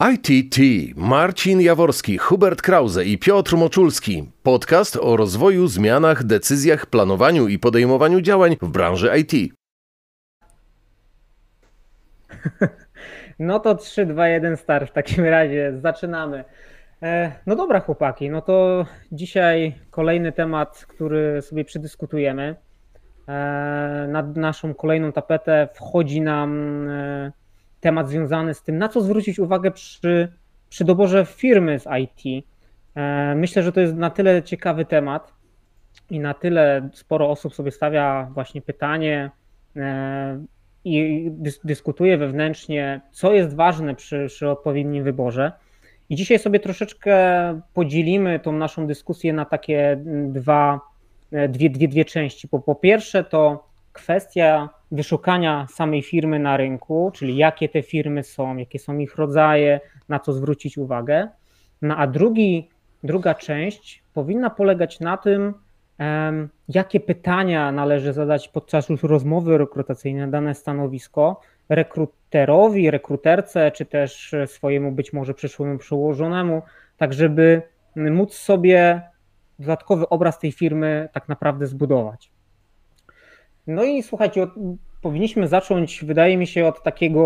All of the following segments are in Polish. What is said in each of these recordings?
ITT Marcin Jaworski, Hubert Krause i Piotr Moczulski. Podcast o rozwoju, zmianach, decyzjach, planowaniu i podejmowaniu działań w branży IT. No to 3, 2, 1 start w takim razie. Zaczynamy. E, no dobra, chłopaki, no to dzisiaj kolejny temat, który sobie przedyskutujemy. E, nad naszą kolejną tapetę wchodzi nam e, temat związany z tym, na co zwrócić uwagę przy, przy doborze firmy z IT. Myślę, że to jest na tyle ciekawy temat i na tyle sporo osób sobie stawia właśnie pytanie i dyskutuje wewnętrznie, co jest ważne przy, przy odpowiednim wyborze. I dzisiaj sobie troszeczkę podzielimy tą naszą dyskusję na takie dwa, dwie, dwie, dwie części. Po, po pierwsze, to kwestia wyszukania samej firmy na rynku, czyli jakie te firmy są, jakie są ich rodzaje, na co zwrócić uwagę. No a drugi, druga część powinna polegać na tym, jakie pytania należy zadać podczas już rozmowy rekrutacyjnej na dane stanowisko rekruterowi, rekruterce, czy też swojemu być może przyszłemu przełożonemu, tak żeby móc sobie dodatkowy obraz tej firmy tak naprawdę zbudować. No i słuchajcie, powinniśmy zacząć, wydaje mi się, od takiego,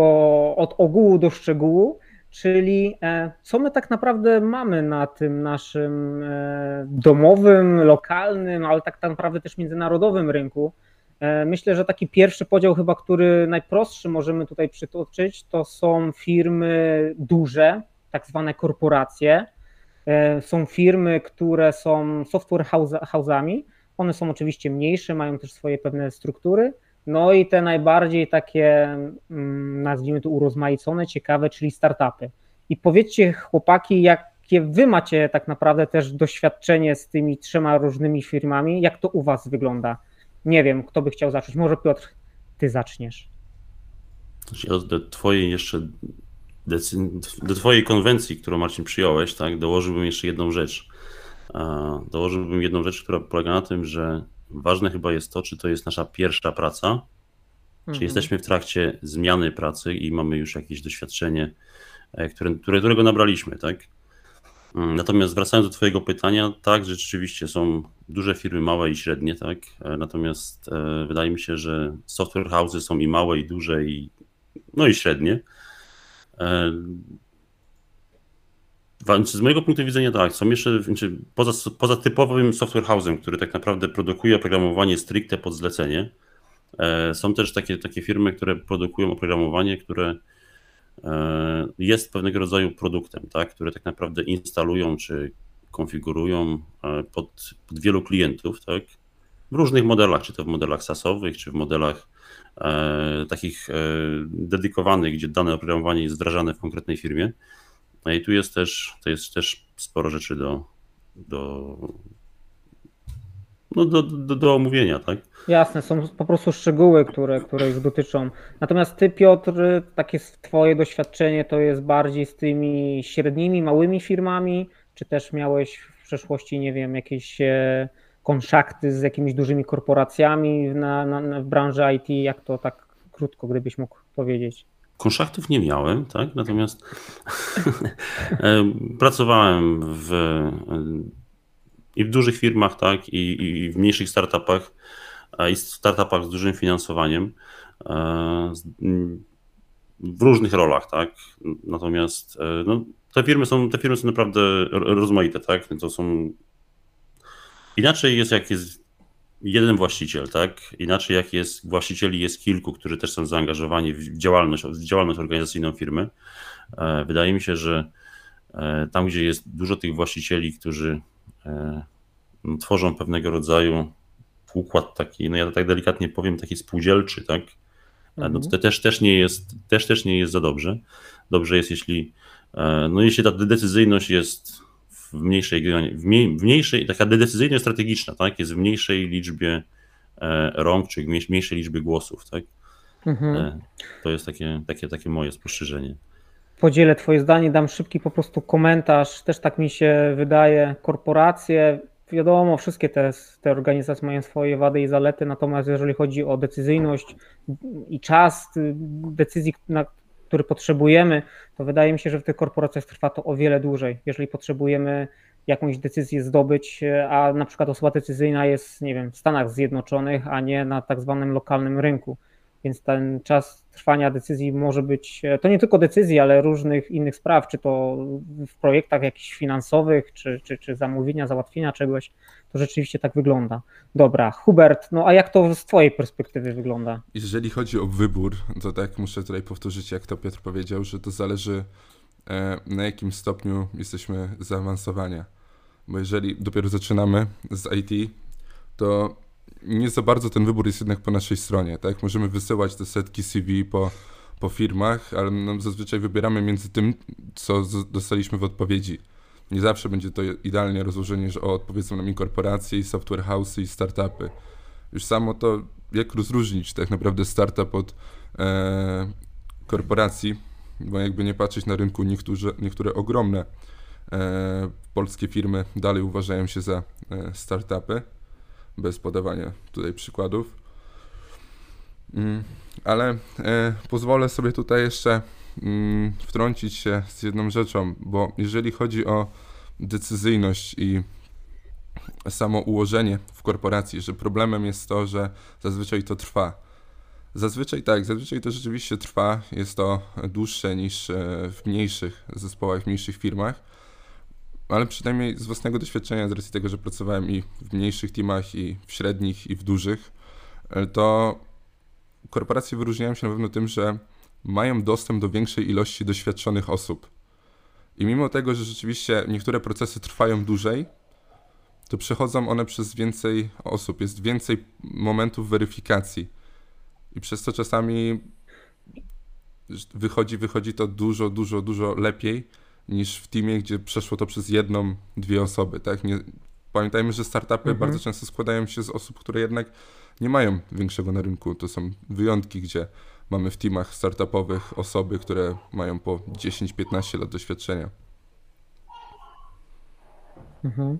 od ogółu do szczegółu, czyli e, co my tak naprawdę mamy na tym naszym e, domowym, lokalnym, ale tak naprawdę też międzynarodowym rynku. E, myślę, że taki pierwszy podział, chyba który najprostszy możemy tutaj przytoczyć, to są firmy duże, tak zwane korporacje. Są firmy, które są software house'ami. One są oczywiście mniejsze, mają też swoje pewne struktury, no i te najbardziej takie, mm, nazwijmy to urozmaicone, ciekawe, czyli startupy. I powiedzcie, chłopaki, jakie wy macie tak naprawdę też doświadczenie z tymi trzema różnymi firmami, jak to u was wygląda? Nie wiem, kto by chciał zacząć. Może Piotr, ty zaczniesz. Do twojej jeszcze do twojej konwencji, którą Marcin przyjąłeś, tak, dołożyłbym jeszcze jedną rzecz. Dołożyłbym jedną rzecz, która polega na tym, że ważne chyba jest to, czy to jest nasza pierwsza praca, mhm. czy jesteśmy w trakcie zmiany pracy i mamy już jakieś doświadczenie, e, które, które, którego nabraliśmy, tak? Mm, natomiast wracając do Twojego pytania, tak, rzeczywiście są duże firmy, małe i średnie, tak? E, natomiast e, wydaje mi się, że software house'y są i małe, i duże, i, no i średnie. Z mojego punktu widzenia tak, są jeszcze znaczy poza, poza typowym software house'em, który tak naprawdę produkuje oprogramowanie stricte pod zlecenie, e, są też takie, takie firmy, które produkują oprogramowanie, które e, jest pewnego rodzaju produktem, tak, które tak naprawdę instalują czy konfigurują e, pod, pod wielu klientów, tak, w różnych modelach, czy to w modelach SaaSowych, czy w modelach takich dedykowanych, gdzie dane oprogramowanie jest wdrażane w konkretnej firmie. No i tu jest też, to jest też sporo rzeczy do, do, no do, do, do omówienia, tak? Jasne, są po prostu szczegóły, które, które ich dotyczą. Natomiast ty, Piotr, takie twoje doświadczenie to jest bardziej z tymi średnimi, małymi firmami, czy też miałeś w przeszłości, nie wiem, jakieś e, konszakty z jakimiś dużymi korporacjami na, na, w branży IT? Jak to tak krótko, gdybyś mógł powiedzieć? Konszaktów nie miałem, tak? Natomiast pracowałem w, i w dużych firmach, tak? I, I, w mniejszych startupach, i startupach z dużym finansowaniem. E, w różnych rolach, tak? Natomiast e, no, te firmy są, te firmy są naprawdę rozmaite, tak? To są inaczej jest jak jest jeden właściciel, tak? Inaczej jak jest właścicieli jest kilku, którzy też są zaangażowani w działalność, w działalność organizacyjną firmy. E, wydaje mi się, że e, tam, gdzie jest dużo tych właścicieli, którzy e, no, tworzą pewnego rodzaju układ taki, no ja tak delikatnie powiem, taki spółdzielczy, tak? No to mhm. też, też, nie jest, też, też nie jest za dobrze. Dobrze jest, jeśli, no jeśli ta decyzyjność jest w mniejszej, w mniejszej, taka decyzyjnie strategiczna, tak, jest w mniejszej liczbie e, rąk, czy w mniejszej liczbie głosów, tak. Mhm. E, to jest takie, takie, takie moje spostrzeżenie. Podzielę Twoje zdanie, dam szybki po prostu komentarz. Też tak mi się wydaje, korporacje, wiadomo, wszystkie te, te organizacje mają swoje wady i zalety, natomiast jeżeli chodzi o decyzyjność i czas decyzji, na który potrzebujemy, to wydaje mi się, że w tych korporacjach trwa to o wiele dłużej. Jeżeli potrzebujemy jakąś decyzję zdobyć, a na przykład osoba decyzyjna jest, nie wiem, w Stanach Zjednoczonych, a nie na tak zwanym lokalnym rynku więc ten czas trwania decyzji może być, to nie tylko decyzji, ale różnych innych spraw, czy to w projektach jakichś finansowych, czy, czy, czy zamówienia, załatwienia czegoś, to rzeczywiście tak wygląda. Dobra, Hubert, no a jak to z Twojej perspektywy wygląda? Jeżeli chodzi o wybór, to tak muszę tutaj powtórzyć, jak to Piotr powiedział, że to zależy e, na jakim stopniu jesteśmy zaawansowani. Bo jeżeli dopiero zaczynamy z IT, to nie za bardzo ten wybór jest jednak po naszej stronie, tak? Możemy wysyłać te setki CV po, po firmach, ale no, zazwyczaj wybieramy między tym, co dostaliśmy w odpowiedzi. Nie zawsze będzie to idealnie rozłożenie, że o, odpowiedzą nam i korporacje, i software house, i startupy. Już samo to, jak rozróżnić tak naprawdę startup od e, korporacji, bo jakby nie patrzeć na rynku, niektóre, niektóre ogromne e, polskie firmy dalej uważają się za e, startupy bez podawania tutaj przykładów. Mm, ale e, pozwolę sobie tutaj jeszcze mm, wtrącić się z jedną rzeczą, bo jeżeli chodzi o decyzyjność i samo ułożenie w korporacji, że problemem jest to, że zazwyczaj to trwa. Zazwyczaj tak, zazwyczaj to rzeczywiście trwa, jest to dłuższe niż e, w mniejszych zespołach, w mniejszych firmach ale przynajmniej z własnego doświadczenia, z racji tego, że pracowałem i w mniejszych teamach, i w średnich, i w dużych, e, to korporacje wyróżniają się na pewno tym, że mają dostęp do większej ilości doświadczonych osób. I mimo tego, że rzeczywiście niektóre procesy trwają dłużej, to przechodzą one przez więcej osób, jest więcej momentów weryfikacji. I przez to czasami wychodzi, wychodzi to dużo, dużo, dużo lepiej niż w teamie, gdzie przeszło to przez jedną, dwie osoby, tak? Nie, pamiętajmy, że startupy mhm. bardzo często składają się z osób, które jednak nie mają większego na rynku. To są wyjątki, gdzie mamy w teamach startupowych osoby, które mają po 10-15 lat doświadczenia. Mhm.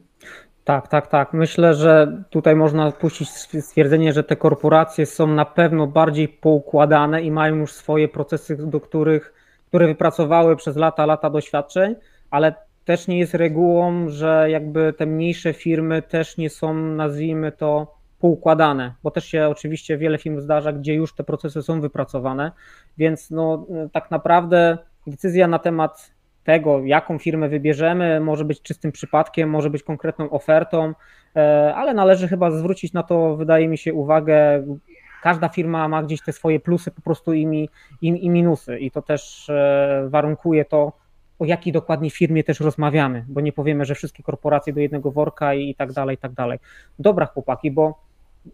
Tak, tak, tak. Myślę, że tutaj można puścić stwierdzenie, że te korporacje są na pewno bardziej poukładane i mają już swoje procesy, do których które wypracowały przez lata, lata doświadczeń, ale też nie jest regułą, że jakby te mniejsze firmy też nie są, nazwijmy to, poukładane, bo też się oczywiście wiele firm zdarza, gdzie już te procesy są wypracowane, więc no tak naprawdę decyzja na temat tego, jaką firmę wybierzemy, może być czystym przypadkiem, może być konkretną ofertą, e, ale należy chyba zwrócić na to, wydaje mi się, uwagę każda firma ma gdzieś te swoje plusy po prostu i, mi, i, i minusy i to też e, warunkuje to, o jakiej dokładnie firmie też rozmawiamy, bo nie powiemy, że wszystkie korporacje do jednego worka i, i tak dalej, i tak dalej. Dobra chłopaki, bo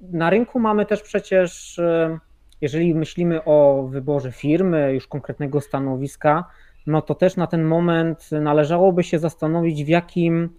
na rynku mamy też przecież, e, jeżeli myślimy o wyborze firmy, już konkretnego stanowiska, no to też na ten moment należałoby się zastanowić, w jakim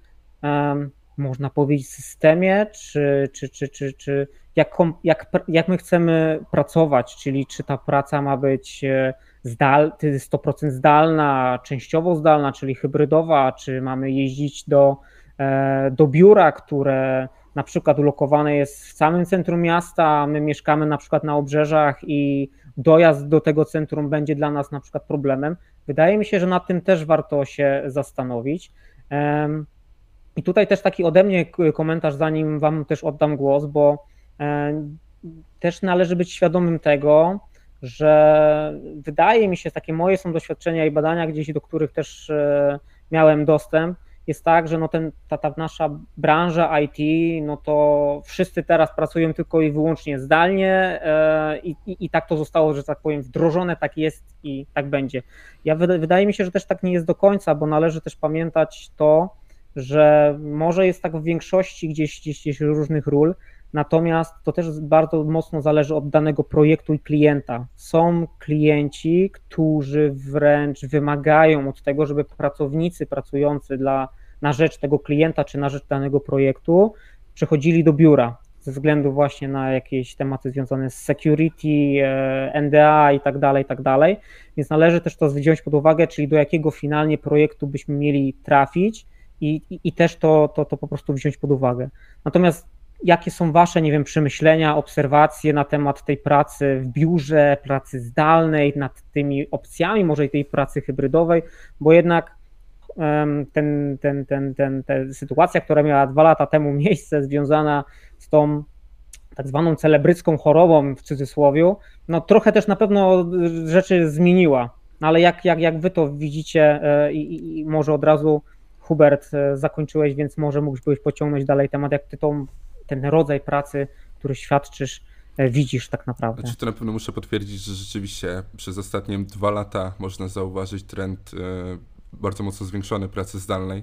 można powiedzieć systemie, czy, czy, czy, czy, czy jak, jak, jak my chcemy pracować, czyli czy ta praca ma być e, zdal, 100% zdalna, częściowo zdalna, czyli hybrydowa, czy mamy jeździć do, e, do biura, które na przykład ulokowane jest w samym centrum miasta, a my mieszkamy na przykład na obrzeżach i dojazd do tego centrum będzie dla nas na przykład problemem. Wydaje mi się, że nad tym też warto się zastanowić. I tutaj też taki ode mnie komentarz, zanim Wam też oddam głos, bo E, też należy być świadomym tego, że wydaje mi się, takie moje są doświadczenia i badania gdzieś, do których też e, miałem dostęp, jest tak, że no ten, ta, ta nasza branża IT, no to wszyscy teraz pracują tylko i wyłącznie zdalnie e, i, i, i, tak to zostało, że tak powiem, wdrożone, tak jest i tak będzie. Ja wydaje mi się, że też tak nie jest do końca, bo należy też pamiętać to, że może jest tak w większości gdzieś, gdzieś, gdzieś różnych ról, Natomiast to też bardzo mocno zależy od danego projektu i klienta. Są klienci, którzy wręcz wymagają od tego, żeby pracownicy pracujący dla, na rzecz tego klienta czy na rzecz danego projektu przechodzili do biura ze względu właśnie na jakieś tematy związane z security, e, NDA i tak dalej, i tak dalej. Więc należy też to wziąć pod uwagę, czyli do jakiego finalnie projektu byśmy mieli trafić i, i, też to, to, to po prostu wziąć pod uwagę. Natomiast jakie są Wasze, nie wiem, przemyślenia, obserwacje na temat tej pracy w biurze, pracy zdalnej, nad tymi opcjami, może i tej pracy hybrydowej, bo jednak ten, ten, ten, ten, ta sytuacja, która miała dwa lata temu miejsce, związana z tą tak zwaną celebrycką chorobą w cudzysłowie, no trochę też na pewno rzeczy zmieniła. Ale jak, jak, jak wy to widzicie e, i, i może od razu Hubert e, zakończyłeś, więc może mógłbyś pociągnąć dalej temat, jak ty tą, ten rodzaj pracy, który świadczysz, e, widzisz tak naprawdę. Znaczy, to na pewno muszę potwierdzić, że rzeczywiście przez ostatnie dwa lata można zauważyć trend bardzo mocno zwiększony pracy zdalnej.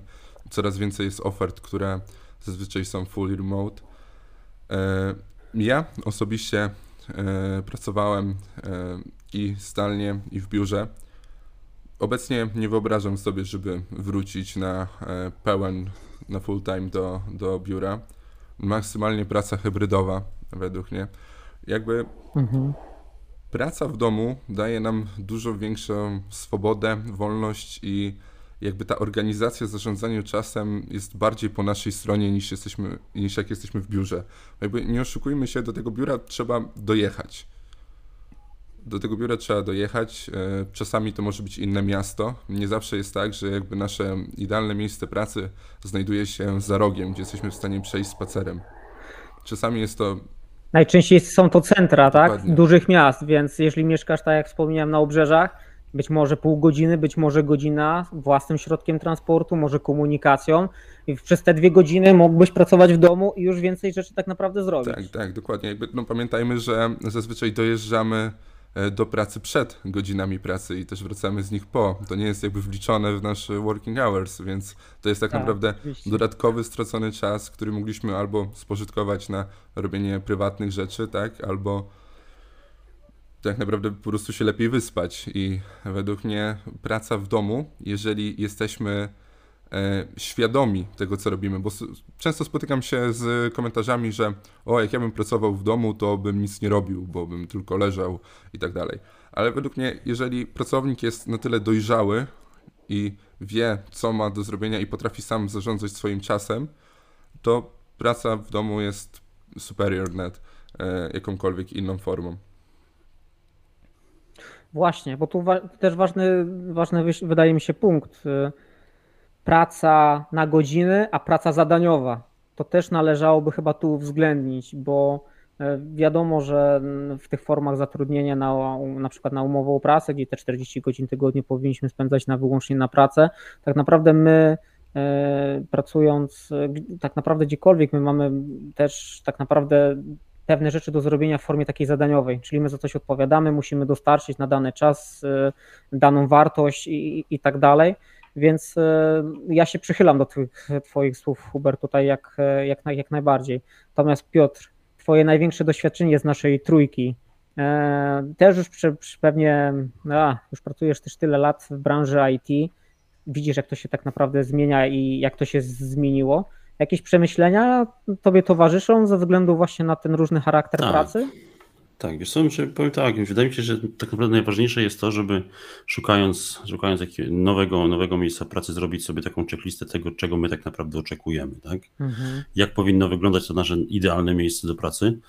Coraz więcej jest ofert, które zazwyczaj są fully remote. Ja osobiście pracowałem i zdalnie, i w biurze. Obecnie nie wyobrażam sobie, żeby wrócić na e, pełen, na full time do, do biura. Maksymalnie praca hybrydowa, według mnie. Jakby mhm. praca w domu daje nam dużo większą swobodę, wolność i jakby ta organizacja, zarządzanie czasem jest bardziej po naszej stronie niż, jesteśmy, niż jak jesteśmy w biurze. Jakby nie oszukujmy się, do tego biura trzeba dojechać do tego biura trzeba dojechać. E, czasami to może być inne miasto. Nie zawsze jest tak, że jakby nasze idealne miejsce pracy znajduje się za rogiem, gdzie jesteśmy w stanie przejść spacerem. Czasami jest to. Najczęściej są to centra, tak? Dokładnie. Dużych miast, więc jeżeli mieszkasz, tak jak wspomniałem, na obrzeżach, być może pół godziny, być może godzina własnym środkiem transportu, może komunikacją. I przez te dwie godziny mógłbyś pracować w domu i już więcej rzeczy tak naprawdę zrobić. Tak, tak, dokładnie. Jakby, no, pamiętajmy, że zazwyczaj dojeżdżamy do pracy przed godzinami pracy i też wracamy z nich po. To nie jest jakby wliczone w nasze working hours, więc to jest tak, tak naprawdę oczywiście. dodatkowy stracony czas, który mogliśmy albo spożytkować na robienie prywatnych rzeczy, tak, albo tak naprawdę po prostu się lepiej wyspać. I według mnie praca w domu, jeżeli jesteśmy E, świadomi tego, co robimy, bo często spotykam się z komentarzami, że o, jak ja bym pracował w domu, to bym nic nie robił, bo bym tylko leżał i tak dalej. Ale według mnie, jeżeli pracownik jest na tyle dojrzały i wie, co ma do zrobienia i potrafi sam zarządzać swoim czasem, to praca w domu jest superior nad e, jakąkolwiek inną formą. Właśnie, bo tu wa też ważny, ważny wydaje mi się punkt y, praca na godziny, a praca zadaniowa. To też należałoby chyba tu uwzględnić, bo e, wiadomo, że w tych formach zatrudnienia na, na przykład na umowę o pracę, gdzie te 40 godzin tygodnie powinniśmy spędzać na wyłącznie na pracę, tak naprawdę my e, pracując e, tak naprawdę gdziekolwiek, my mamy też tak naprawdę pewne rzeczy do zrobienia w formie takiej zadaniowej, czyli my za coś odpowiadamy, musimy dostarczyć na dany czas daną wartość i, i tak dalej. Więc e, ja się przychylam do tych Twoich słów, Hubert, tutaj jak, e, jak, jak najbardziej. Natomiast Piotr, Twoje największe doświadczenie z naszej trójki. E, też już pewnie, a, już pracujesz też tyle lat w branży IT. Widzisz, jak to się tak naprawdę zmienia i jak to się zmieniło. Jakieś przemyślenia Tobie towarzyszą ze względu właśnie na ten różny charakter tak. pracy? Tak, wiesz co, powiem tak, wydaje mi się, że tak naprawdę najważniejsze jest to, żeby szukając, szukając nowego, nowego miejsca pracy, zrobić sobie taką checklistę tego, czego my tak naprawdę oczekujemy, tak? Mhm. Jak powinno wyglądać to nasze idealne miejsce do pracy.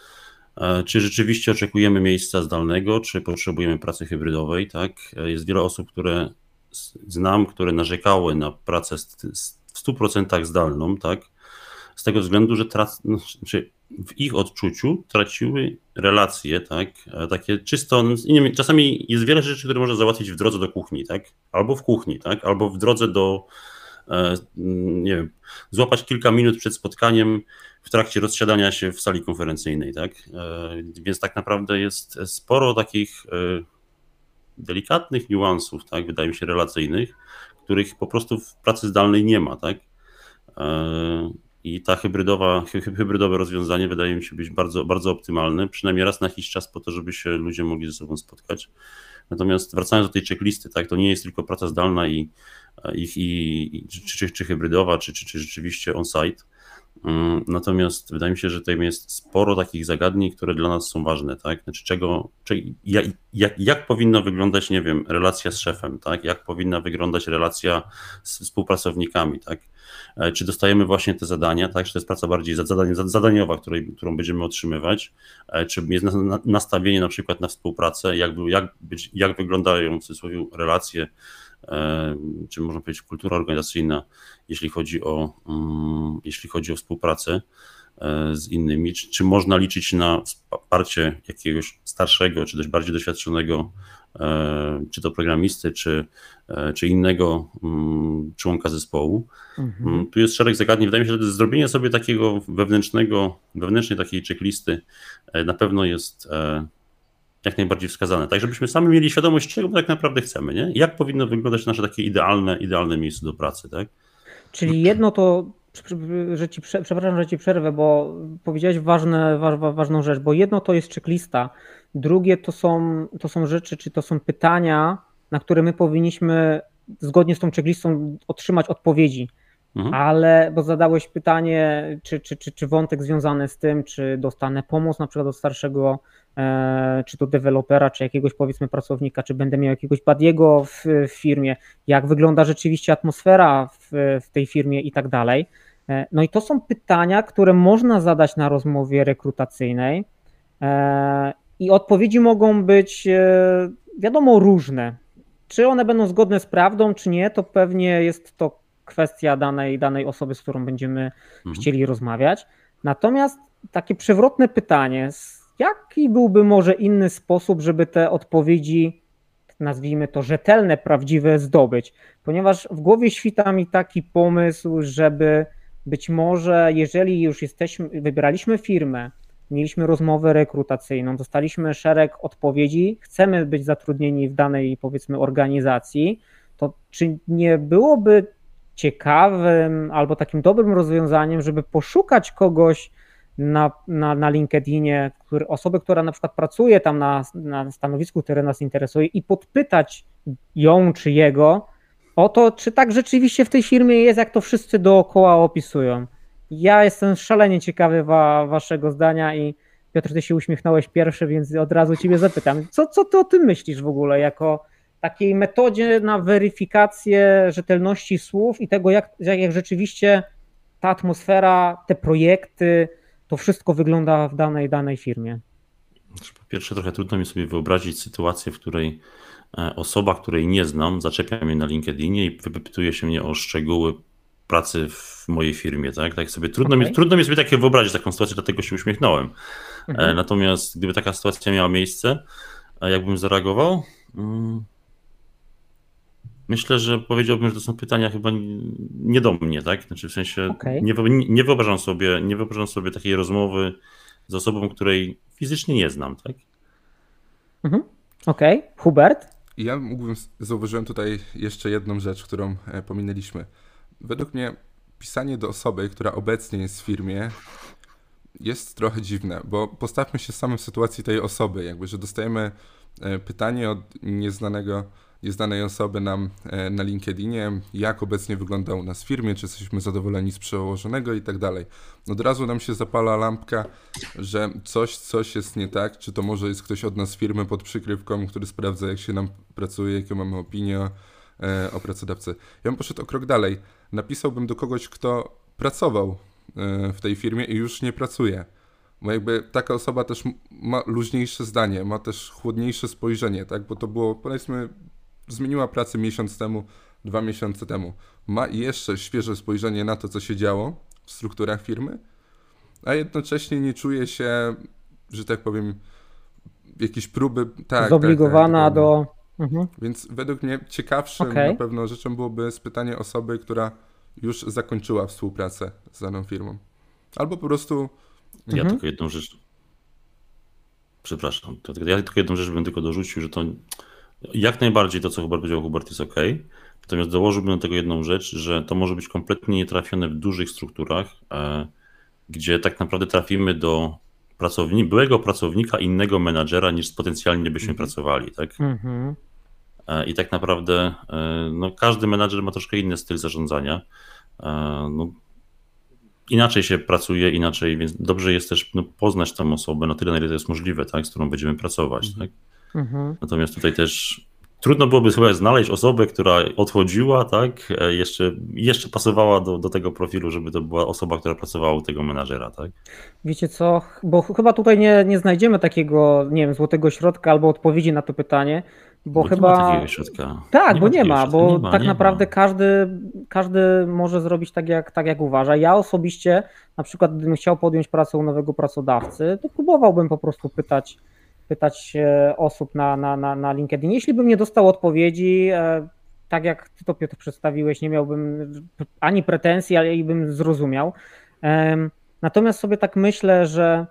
E, czy rzeczywiście oczekujemy miejsca zdalnego, czy potrzebujemy pracy hybrydowej, tak? E, jest wiele osób, które znam, które narzekały na pracę w 100% zdalną, tak? Z tego względu, że trac, no, znaczy w ich odczuciu traciły relacje, tak, e, takie czysto, nie, czasami jest wiele rzeczy, które można załatwić w drodze do kuchni, tak, albo w kuchni, tak, albo w drodze do, e, nie wiem, złapać kilka minut przed spotkaniem w trakcie rozsiadania się w sali konferencyjnej, tak, e, więc tak naprawdę jest sporo takich delikatnych niuansów, tak, wydaje mi się, relacyjnych, których po prostu w pracy zdalnej nie ma, tak, i ta hybrydowa, hybrydowe rozwiązanie wydaje mi się być bardzo, bardzo optymalne, przynajmniej raz na jakiś czas po to, żeby się ludzie mogli ze sobą spotkać. Natomiast wracając do tej checklisty, tak, to nie jest tylko praca zdalna i, i, i czy, czy, czy hybrydowa, czy, czy, czy rzeczywiście on-site. Mm, natomiast wydaje mi się, że tutaj jest sporo takich zagadnień, które dla nas są ważne, tak? Znaczy czego, czy, jak, jak, jak powinna wyglądać, nie wiem, relacja z szefem, tak? Jak powinna wyglądać relacja z współpracownikami, tak? E, czy dostajemy właśnie te zadania, tak? Czy to jest praca bardziej zadaniowa, której, którą będziemy otrzymywać? E, czy jest nastawienie na przykład na współpracę? Jak, jak, jak wyglądają w cudzysłowie relacje czy można powiedzieć kultura organizacyjna, jeśli chodzi o, mm, jeśli chodzi o współpracę e, z innymi, czy, czy można liczyć na wsparcie jakiegoś starszego, czy też bardziej doświadczonego, e, czy to programisty, czy, e, czy innego mm, członka zespołu. Mhm. Mm, tu jest szereg zagadnień. Wydaje mi się, że zrobienie sobie takiego wewnętrznego, wewnętrznej takiej checklisty na pewno jest jak najbardziej wskazane, tak żebyśmy sami mieli świadomość, czego tak naprawdę chcemy, nie? Jak powinno wyglądać nasze takie idealne, idealne miejsce do pracy, tak? Czyli jedno to, że ci, przepraszam, że ci przerwę, bo powiedziałeś ważne, wa, ważną rzecz, bo jedno to jest checklista, drugie to są, to są rzeczy, czy to są pytania, na które my powinniśmy zgodnie z tą checklistą otrzymać odpowiedzi. Mhm. Ale, bo zadałeś pytanie, czy, czy, czy, czy wątek związany z tym, czy dostanę pomoc na przykład od starszego, e, czy to dewelopera, czy jakiegoś powiedzmy pracownika, czy będę miał jakiegoś badiego w, w firmie, jak wygląda rzeczywiście atmosfera w, w tej firmie i tak dalej. E, no i to są pytania, które można zadać na rozmowie rekrutacyjnej e, i odpowiedzi mogą być wiadomo różne. Czy one będą zgodne z prawdą, czy nie, to pewnie jest to kwestia danej, danej osoby, z którą będziemy mhm. chcieli rozmawiać. Natomiast takie przewrotne pytanie, jaki byłby może inny sposób, żeby te odpowiedzi, nazwijmy to rzetelne, prawdziwe, zdobyć? Ponieważ w głowie świta mi taki pomysł, żeby być może, jeżeli już jesteśmy, wybraliśmy firmę, mieliśmy rozmowę rekrutacyjną, dostaliśmy szereg odpowiedzi, chcemy być zatrudnieni w danej, powiedzmy, organizacji, to czy nie byłoby ciekawym albo takim dobrym rozwiązaniem, żeby poszukać kogoś na, na, na LinkedInie, który, osoby, która na przykład pracuje tam na, na stanowisku, które nas interesuje i podpytać ją czy jego o to, czy tak rzeczywiście w tej firmie jest, jak to wszyscy dookoła opisują. Ja jestem szalenie ciekawy wa, waszego zdania i Piotr, ty się uśmiechnąłeś pierwszy, więc od razu ciebie zapytam, co, co ty o tym myślisz w ogóle jako takiej metodzie na weryfikację rzetelności słów i tego, jak, jak rzeczywiście ta atmosfera, te projekty, to wszystko wygląda w danej, danej firmie? Znaczy, po pierwsze, trochę trudno mi sobie wyobrazić sytuację, w której e, osoba, której nie znam, zaczepia mnie na LinkedInie i wypytuje się mnie o szczegóły pracy w mojej firmie, tak? Tak sobie trudno, okay. mi, trudno mi sobie takie wyobrazić taką sytuację, dlatego się uśmiechnąłem. E, mhm. Natomiast gdyby taka sytuacja miała miejsce, jakbym zareagował? Myślę, że powiedziałbym, że to są pytania chyba nie do mnie, tak? Znaczy w sensie okay. nie, nie, wyobrażam sobie, nie wyobrażam sobie takiej rozmowy z osobą, której fizycznie nie znam, tak? Mhm. Okej. Okay. Hubert? Ja mógłbym, zauważyłem tutaj jeszcze jedną rzecz, którą e, pominęliśmy. Według mnie pisanie do osoby, która obecnie jest w firmie, jest trochę dziwne, bo postawmy się samym w sytuacji tej osoby, jakby, że dostajemy e, pytanie od nieznanego nieznanej osoby nam e, na LinkedInie, jak obecnie wygląda u nas w firmie, czy jesteśmy zadowoleni z przełożonego i tak dalej. Od razu nam się zapala lampka, że coś, coś jest nie tak, czy to może jest ktoś od nas firmy pod przykrywką, który sprawdza, jak się nam pracuje, jakie mamy opinie o, e, o pracodawcy. Ja bym poszedł o krok dalej. Napisałbym do kogoś, kto pracował e, w tej firmie i już nie pracuje. Bo jakby taka osoba też ma luźniejsze zdanie, ma też chłodniejsze spojrzenie, tak? Bo to było powiedzmy zmieniła pracę miesiąc temu, dwa miesiące temu. Ma jeszcze świeże spojrzenie na to, co się działo w strukturach firmy, a jednocześnie nie czuje się, że tak powiem, jakieś próby. Tak, Zobligowana tak, tak, do. Mhm. Więc według mnie ciekawszym okay. na pewno rzeczą byłoby spytanie osoby, która już zakończyła współpracę z daną firmą. Albo po prostu. Ja mhm. tylko jedną rzecz. Przepraszam, ja tylko jedną rzecz bym tylko dorzucił, że to jak najbardziej to, co Hubert powiedział, Hubert jest ok. Natomiast dołożyłbym do tego jedną rzecz, że to może być kompletnie nietrafione w dużych strukturach, e, gdzie tak naprawdę trafimy do pracownika, byłego pracownika innego menadżera niż potencjalnie byśmy mhm. pracowali. Tak? Mhm. E, I tak naprawdę no, każdy menadżer ma troszkę inny styl zarządzania. E, no, inaczej się pracuje, inaczej, więc dobrze jest też no, poznać tą osobę na tyle, na ile to jest możliwe, tak, z którą będziemy pracować. Tak? Mhm. Natomiast tutaj też trudno byłoby chyba znaleźć osobę, która odchodziła, tak, e, jeszcze, jeszcze pasowała do, do tego profilu, żeby to była osoba, która pracowała u tego menadżera, tak? Wiecie co, bo chyba tutaj nie, nie znajdziemy takiego, nie wiem, złotego środka albo odpowiedzi na to pytanie, bo, Bo chyba... Nie ma takiego środka. Tak, bo nie takiego ma, środka. bo Nie ma, tak nie naprawdę ma. każdy, każdy może zrobić tak jak, tak, jak uważa. Ja osobiście, na przykład, gdybym chciał podjąć pracę u nowego pracodawcy, to próbowałbym po prostu pytać, pytać e, osób na, na, na, na LinkedIn. Jeśli bym nie dostał odpowiedzi, e, tak jak ty to Piotr przedstawiłeś, nie miałbym ani pretensji, ale i bym zrozumiał. Natomiast sobie tak myślę, że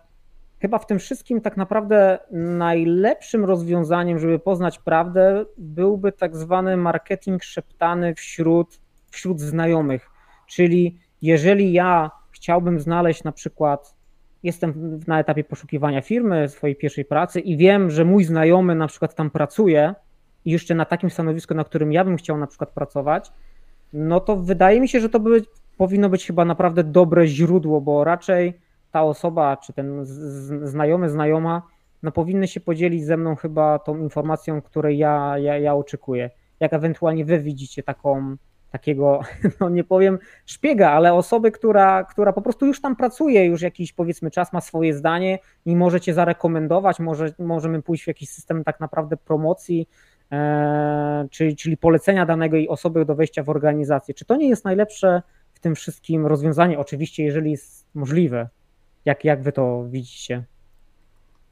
chyba w tym wszystkim tak naprawdę najlepszym rozwiązaniem, żeby poznać prawdę, byłby tak zwany marketing szeptany wśród, wśród znajomych. Czyli jeżeli ja chciałbym znaleźć na przykład, jestem na etapie poszukiwania firmy, swojej pierwszej pracy i wiem, że mój znajomy na przykład tam pracuje i jeszcze na takim stanowisku, na którym ja bym chciał na przykład pracować, no to wydaje mi się, że to by, powinno być chyba naprawdę dobre źródło, bo raczej ta osoba, czy ten znajomy, znajoma, no powinny się podzielić ze mną chyba tą informacją, której ja, ja, ja oczekuję. Jak ewentualnie wy widzicie taką, takiego, no nie powiem szpiega, ale osoby, która, która po prostu już tam pracuje, już jakiś powiedzmy czas, ma swoje zdanie i możecie zarekomendować, może, możemy pójść w jakiś system tak naprawdę promocji, e, czyli, czyli polecenia danej osoby do wejścia w organizację. Czy to nie jest najlepsze w tym wszystkim rozwiązanie? Oczywiście, jeżeli jest możliwe. Jak, jak wy to widzicie?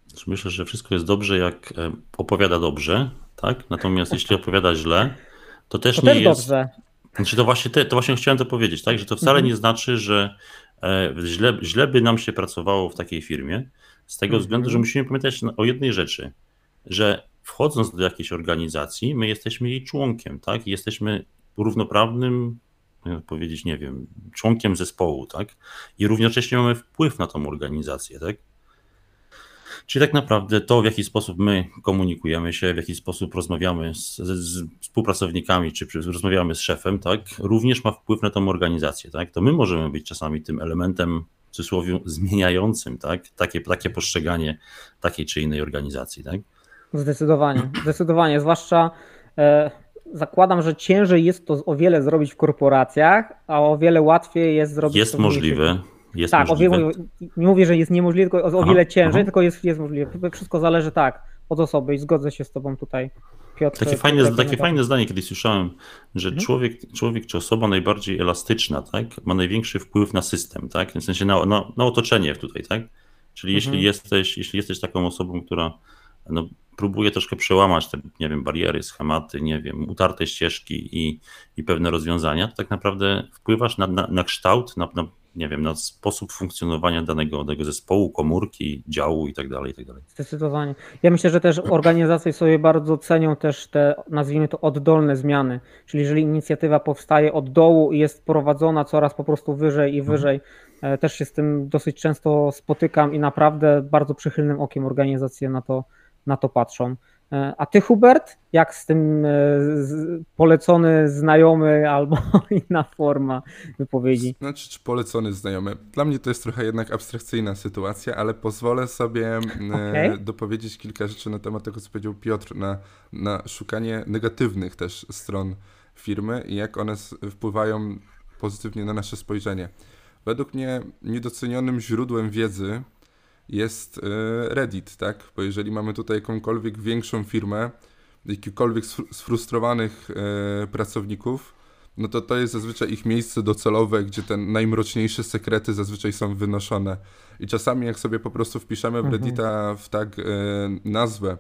Znaczy, Myślę, że wszystko jest dobrze, jak e, opowiada dobrze, tak? Natomiast jeśli opowiada źle, to też To nie też jest. dobrze. Znaczy to właśnie, te, to właśnie chciałem to powiedzieć, tak? Że to wcale Mhm. nie znaczy, że e, źle, źle by nam się pracowało w takiej firmie, z tego Mhm. względu, że musimy pamiętać o jednej rzeczy, że wchodząc do jakiejś organizacji, my jesteśmy jej członkiem, tak? Jesteśmy równoprawnym, jakby powiedzieć, nie wiem, członkiem zespołu, tak? I równocześnie mamy wpływ na tą organizację, tak? Czyli tak naprawdę to, w jaki sposób my komunikujemy się, w jaki sposób rozmawiamy z, z, współpracownikami, czy rozmawiamy z szefem, tak, również ma wpływ na tą organizację. Tak? To my możemy być czasami tym elementem, w cudzysłowie, zmieniającym tak? takie, takie postrzeganie takiej czy innej organizacji. Tak? Zdecydowanie, zdecydowanie. Zwłaszcza e, zakładam, że ciężej jest to o wiele zrobić w korporacjach, a o wiele łatwiej jest zrobić Jest to w mniejszych- możliwe. Jest Tak, możliwe. nie mówię, że jest niemożliwe, tylko o, wiele ciężej, aha. tylko jest, jest możliwe. Wszystko zależy tak od osoby i zgodzę się z tobą tutaj, Piotr. Takie fajne, jak takie fajne zdanie kiedyś słyszałem, że Mhm. człowiek, człowiek czy osoba najbardziej elastyczna, tak, ma największy wpływ na system, tak, w sensie na, na, na otoczenie tutaj, tak. Czyli Mhm. jeśli jesteś, jeśli jesteś taką osobą, która no, próbuje troszkę przełamać te, nie wiem, bariery, schematy, nie wiem, utarte ścieżki i, i pewne rozwiązania, to tak naprawdę wpływasz na, na, na kształt, na, na, nie wiem, na sposób funkcjonowania danego, danego zespołu, komórki, działu i tak tak dalej. Zdecydowanie. Ja myślę, że też organizacje sobie bardzo cenią też te, nazwijmy to, oddolne zmiany. Czyli jeżeli inicjatywa powstaje od dołu i jest prowadzona coraz po prostu wyżej i wyżej, e, też się z tym dosyć często spotykam i naprawdę bardzo przychylnym okiem organizacje na to, na to patrzą. E, A ty, Hubert, jak z tym e, polecony znajomy albo inna forma wypowiedzi? Znaczy, czy polecony znajomy? Dla mnie to jest trochę jednak abstrakcyjna sytuacja, ale pozwolę sobie e, dopowiedzieć kilka rzeczy na temat tego, co powiedział Piotr, na, na szukanie negatywnych też stron firmy i jak one wpływają pozytywnie na nasze spojrzenie. Według mnie niedocenionym źródłem wiedzy jest e, Reddit, tak? Bo jeżeli mamy tutaj jakąkolwiek większą firmę, jakichkolwiek sfru- sfrustrowanych e, pracowników, no to to jest zazwyczaj ich miejsce docelowe, gdzie te najmroczniejsze sekrety zazwyczaj są wynoszone. I czasami jak sobie po prostu wpiszemy w Mhm. Reddita w tak e, nazwę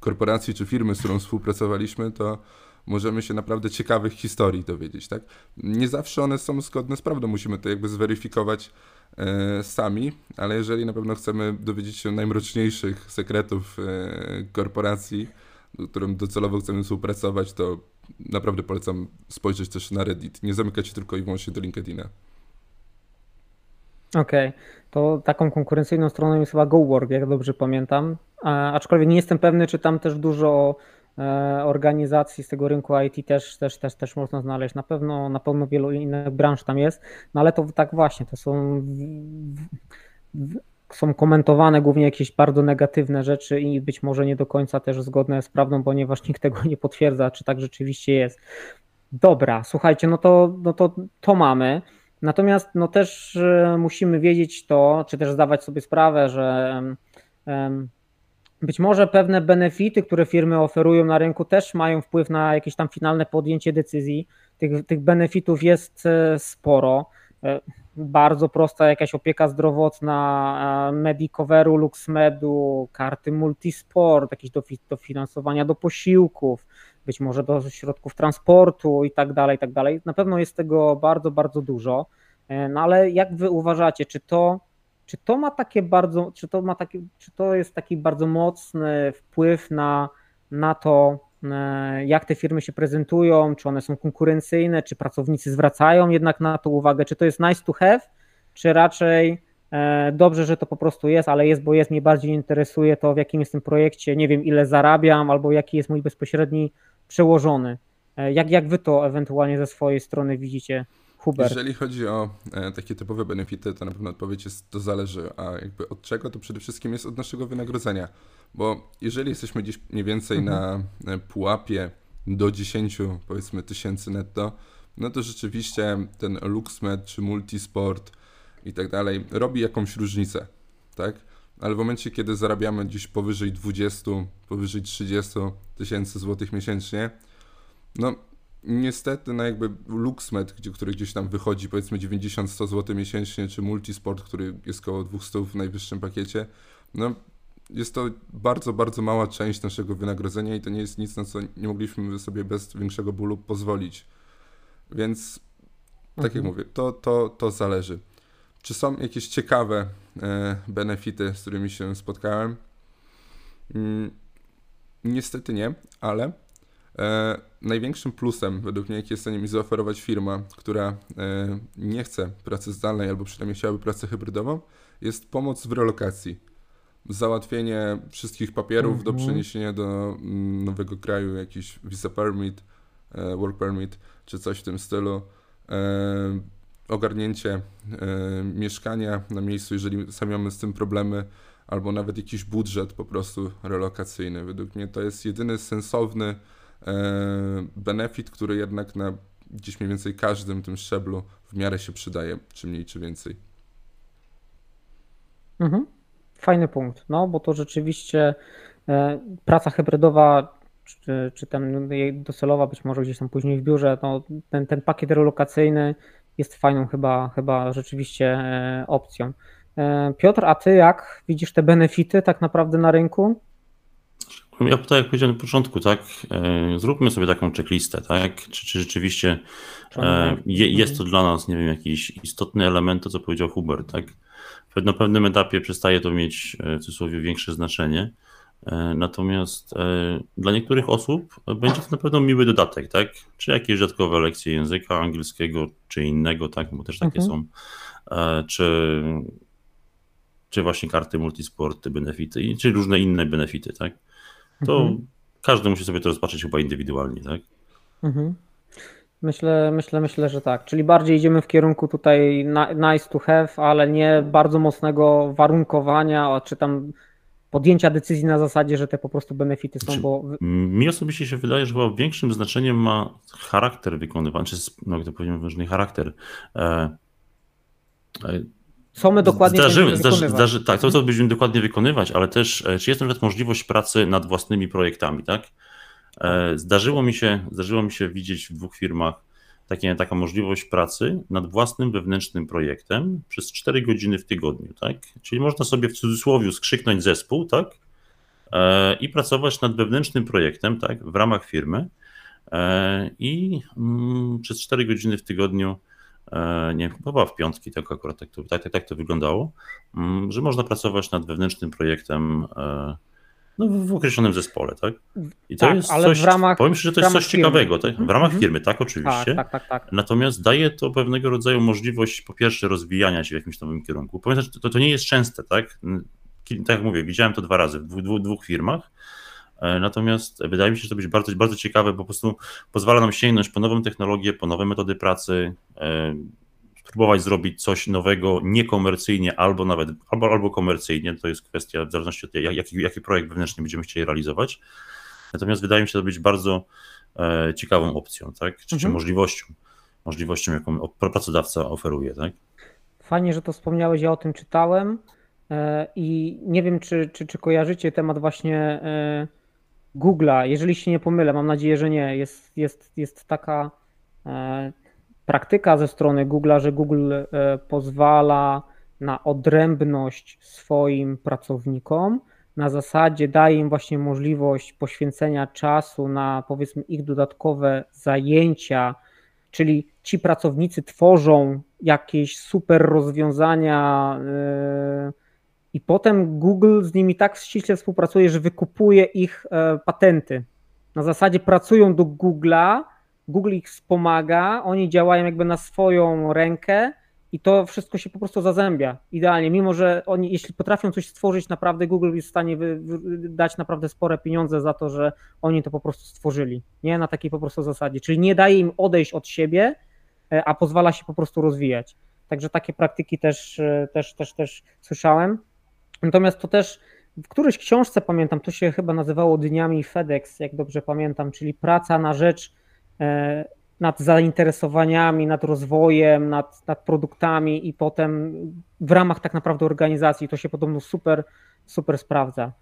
korporacji czy firmy, z którą współpracowaliśmy, to możemy się naprawdę ciekawych historii dowiedzieć, tak? Nie zawsze one są zgodne z prawdą, musimy to jakby zweryfikować sami, ale jeżeli na pewno chcemy dowiedzieć się najmroczniejszych sekretów e, korporacji, z którym docelowo chcemy współpracować, to naprawdę polecam spojrzeć też na Reddit. Nie zamykać się tylko i wyłącznie do LinkedIna. Okej, to taką konkurencyjną stroną jest chyba GoWork, jak dobrze pamiętam. Aczkolwiek nie jestem pewny, czy tam też dużo organizacji z tego rynku IT też, też, też, też można znaleźć. Na pewno, na pewno wielu innych branż tam jest, no ale to tak właśnie, to są są komentowane głównie jakieś bardzo negatywne rzeczy i być może nie do końca też zgodne z prawdą, ponieważ nikt tego nie potwierdza, czy tak rzeczywiście jest. Dobra, słuchajcie, no to, no to, to mamy. Natomiast no też e, musimy wiedzieć to, czy też zdawać sobie sprawę, że być może pewne benefity, które firmy oferują na rynku, też mają wpływ na jakieś tam finalne podjęcie decyzji. Tych, tych benefitów jest e, sporo. E, bardzo prosta jakaś opieka zdrowotna, Medicoveru, LuxMedu, karty multisport, jakieś dofinansowania do posiłków, być może do środków transportu i tak dalej, i tak dalej. Na pewno jest tego bardzo, bardzo dużo. E, no ale jak wy uważacie, czy to, czy to ma takie bardzo, czy to ma taki, czy to jest taki bardzo mocny wpływ na, na to, e, jak te firmy się prezentują, czy one są konkurencyjne, czy pracownicy zwracają jednak na to uwagę, czy to jest nice to have, czy raczej e, dobrze, że to po prostu jest, ale jest, bo jest, mnie bardziej interesuje to, w jakim jestem projekcie, nie wiem ile zarabiam, albo jaki jest mój bezpośredni przełożony. Jak, jak wy to ewentualnie ze swojej strony widzicie? Hubert. Jeżeli chodzi o e, takie typowe benefity, to na pewno odpowiedź jest, to zależy, a jakby od czego, to przede wszystkim jest od naszego wynagrodzenia, bo jeżeli jesteśmy gdzieś mniej więcej mhm. na e, pułapie do 10 powiedzmy tysięcy netto, no to rzeczywiście ten LuxMed czy Multisport i tak dalej robi jakąś różnicę, tak? Ale w momencie, kiedy zarabiamy gdzieś powyżej 20, powyżej 30 tysięcy złotych miesięcznie, no niestety, no jakby LuxMed, gdzie, który gdzieś tam wychodzi powiedzmy 90-100 zł miesięcznie, czy Multisport, który jest około 200 w najwyższym pakiecie, no jest to bardzo, bardzo mała część naszego wynagrodzenia i to nie jest nic, na co nie mogliśmy sobie bez większego bólu pozwolić. Więc, tak mhm. jak mówię, to, to, to zależy. Czy są jakieś ciekawe e, benefity, z którymi się spotkałem? Mm, niestety nie, ale E, największym plusem, według mnie, jaki jest w stanie mi zaoferować firma, która e, nie chce pracy zdalnej albo przynajmniej chciałaby pracę hybrydową, jest pomoc w relokacji. Załatwienie wszystkich papierów mm -hmm. do mhm. przeniesienia do mm, nowego kraju, jakiś visa permit, e, work permit czy coś w tym stylu. E, ogarnięcie e, mieszkania na miejscu, jeżeli sami mamy z tym problemy, albo nawet jakiś budżet po prostu relokacyjny. Według mnie to jest jedyny sensowny benefit, który jednak na gdzieś mniej więcej każdym tym szczeblu w miarę się przydaje, czy mniej, czy więcej. Mhm. Fajny punkt, no bo to rzeczywiście e, praca hybrydowa, czy, czy tam docelowa, być może gdzieś tam później w biurze, no, ten, ten pakiet relokacyjny jest fajną chyba, chyba rzeczywiście e, opcją. Piotr, a ty jak widzisz te benefity tak naprawdę na rynku? Ja tak jak powiedziałem na początku, tak, e, zróbmy sobie taką checklistę, tak, czy, czy rzeczywiście e, je, jest to dla nas, nie wiem, jakiś istotny element, to co powiedział Hubert, tak. Na pewnym etapie przestaje to mieć e, w cudzysłowie większe znaczenie, natomiast dla niektórych osób będzie to na pewno miły dodatek, tak, czy jakieś dodatkowe lekcje języka angielskiego, czy innego, tak, bo też takie mhm. są, czy czy właśnie karty multisporty, benefity, czy różne inne benefity, tak? To mhm. każdy musi sobie to rozpatrzeć chyba indywidualnie, tak? Mhm. Myślę, myślę, myślę, że tak. Czyli bardziej idziemy w kierunku tutaj nice to have, ale nie bardzo mocnego warunkowania, czy tam podjęcia decyzji na zasadzie, że te po prostu benefity są, znaczy, bo... Mi osobiście się wydaje, że chyba większym znaczeniem ma charakter wykonywany, czy no, to powiem ważny charakter. E, e, co my dokładnie zdarzy, zdarzy, zdarzy, Tak, to co będziemy dokładnie wykonywać, ale też e, czy jest na przykład możliwość pracy nad własnymi projektami, tak? E, zdarzyło mi się, zdarzyło mi się widzieć w dwóch firmach takie, taka możliwość pracy nad własnym wewnętrznym projektem przez 4 godziny w tygodniu, tak? Czyli można sobie w cudzysłowie skrzyknąć zespół, tak? E, I pracować nad wewnętrznym projektem, tak? W ramach firmy i mm, przez 4 godziny w tygodniu nie wiem, chyba w piątki, tak akurat tak to, tak, tak, tak to wyglądało, mm, że można pracować nad wewnętrznym projektem e, no, w określonym zespole, tak? I to tak, jest ale coś, w ramach, powiem szczerze, że to jest coś firmy. ciekawego, tak? W ramach mm -hmm. firmy, tak, oczywiście. Tak, tak, tak, tak, Natomiast daje to pewnego rodzaju możliwość, po pierwsze, rozwijania się w jakimś nowym kierunku. Powiem, że to, to nie jest częste, tak? Tak jak mówię, widziałem to dwa razy w dwóch, dwóch firmach E, natomiast wydaje mi się, że to być bardzo, bardzo ciekawe, bo po prostu pozwala nam sięgnąć po nową technologię, po nowe metody pracy, e, spróbować zrobić coś nowego niekomercyjnie albo nawet albo, albo komercyjnie. To jest kwestia w zależności od tego, jaki, jaki projekt wewnętrzny będziemy chcieli realizować. Natomiast wydaje mi się to być bardzo e, ciekawą opcją, tak? Czy, mhm. czy możliwością, możliwością, jaką pracodawca oferuje, tak? Fajnie, że to wspomniałeś, ja o tym czytałem i nie wiem, czy, czy, czy kojarzycie temat właśnie Google'a, jeżeli się nie pomylę, mam nadzieję, że nie, jest, jest, jest taka e, praktyka ze strony Google'a, że Google e, pozwala na odrębność swoim pracownikom, na zasadzie daje im właśnie możliwość poświęcenia czasu na powiedzmy ich dodatkowe zajęcia, czyli ci pracownicy tworzą jakieś super rozwiązania, yy, i potem Google z nimi tak ściśle współpracuje, że wykupuje ich e, patenty. Na zasadzie pracują do Google'a, Google ich wspomaga, oni działają jakby na swoją rękę i to wszystko się po prostu zazębia idealnie. Mimo, że oni, jeśli potrafią coś stworzyć, naprawdę Google jest w stanie wy, wy, dać naprawdę spore pieniądze za to, że oni to po prostu stworzyli. Nie na takiej po prostu zasadzie. Czyli nie daje im odejść od siebie, e, a pozwala się po prostu rozwijać. Także takie praktyki też, e, też, też, też słyszałem. Natomiast to też w którejś książce pamiętam, to się chyba nazywało Dniami FedEx, jak dobrze pamiętam, czyli praca na rzecz e, nad zainteresowaniami, nad rozwojem, nad, nad produktami i potem w ramach tak naprawdę organizacji to się podobno super, super sprawdza.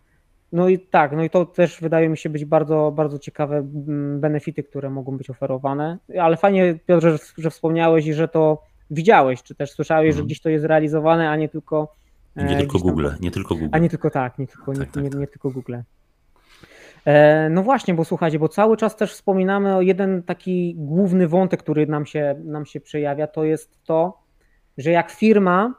No i tak, no i to też wydaje mi się być bardzo, bardzo ciekawe mm, benefity, które mogą być oferowane. Ale fajnie, Piotr, że, że wspomniałeś i że to widziałeś, czy też słyszałeś, mm. że mhm. gdzieś to jest realizowane, a nie tylko nie tylko Google, nie tylko Google. A nie tylko tak, nie tylko, tak, nie, tak, nie, nie tylko Google. E, no właśnie, bo słuchajcie, bo cały czas też wspominamy o jeden taki główny wątek, który nam się, nam się przejawia, to jest to, że jak firma,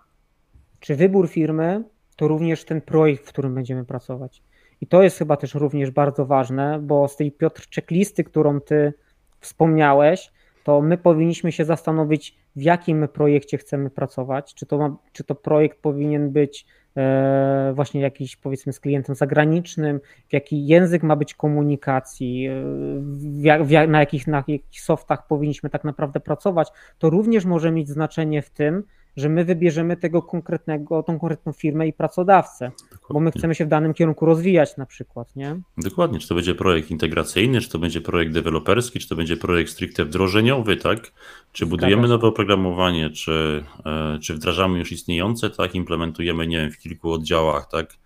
czy wybór firmy, to również ten projekt, w którym będziemy pracować. I to jest chyba też również bardzo ważne, bo z tej Piotr checklisty, którą ty wspomniałeś, to my powinniśmy się zastanowić, w jakim projekcie chcemy pracować. Czy to, ma, czy to projekt powinien być e, właśnie jakiś powiedzmy z klientem zagranicznym, w jaki język ma być komunikacji, e, w, w, na, jakich, na jakich softach powinniśmy tak naprawdę pracować, to również może mieć znaczenie w tym, że my wybierzemy tego konkretnego, tą konkretną firmę i pracodawcę, Dokładnie. bo my chcemy się w danym kierunku rozwijać na przykład, nie? Dokładnie, czy to będzie projekt integracyjny, czy to będzie projekt deweloperski, czy to będzie projekt stricte wdrożeniowy, tak? Czy budujemy nowe oprogramowanie, czy, e, czy wdrażamy już istniejące, tak? Implementujemy, nie wiem, w kilku oddziałach, tak?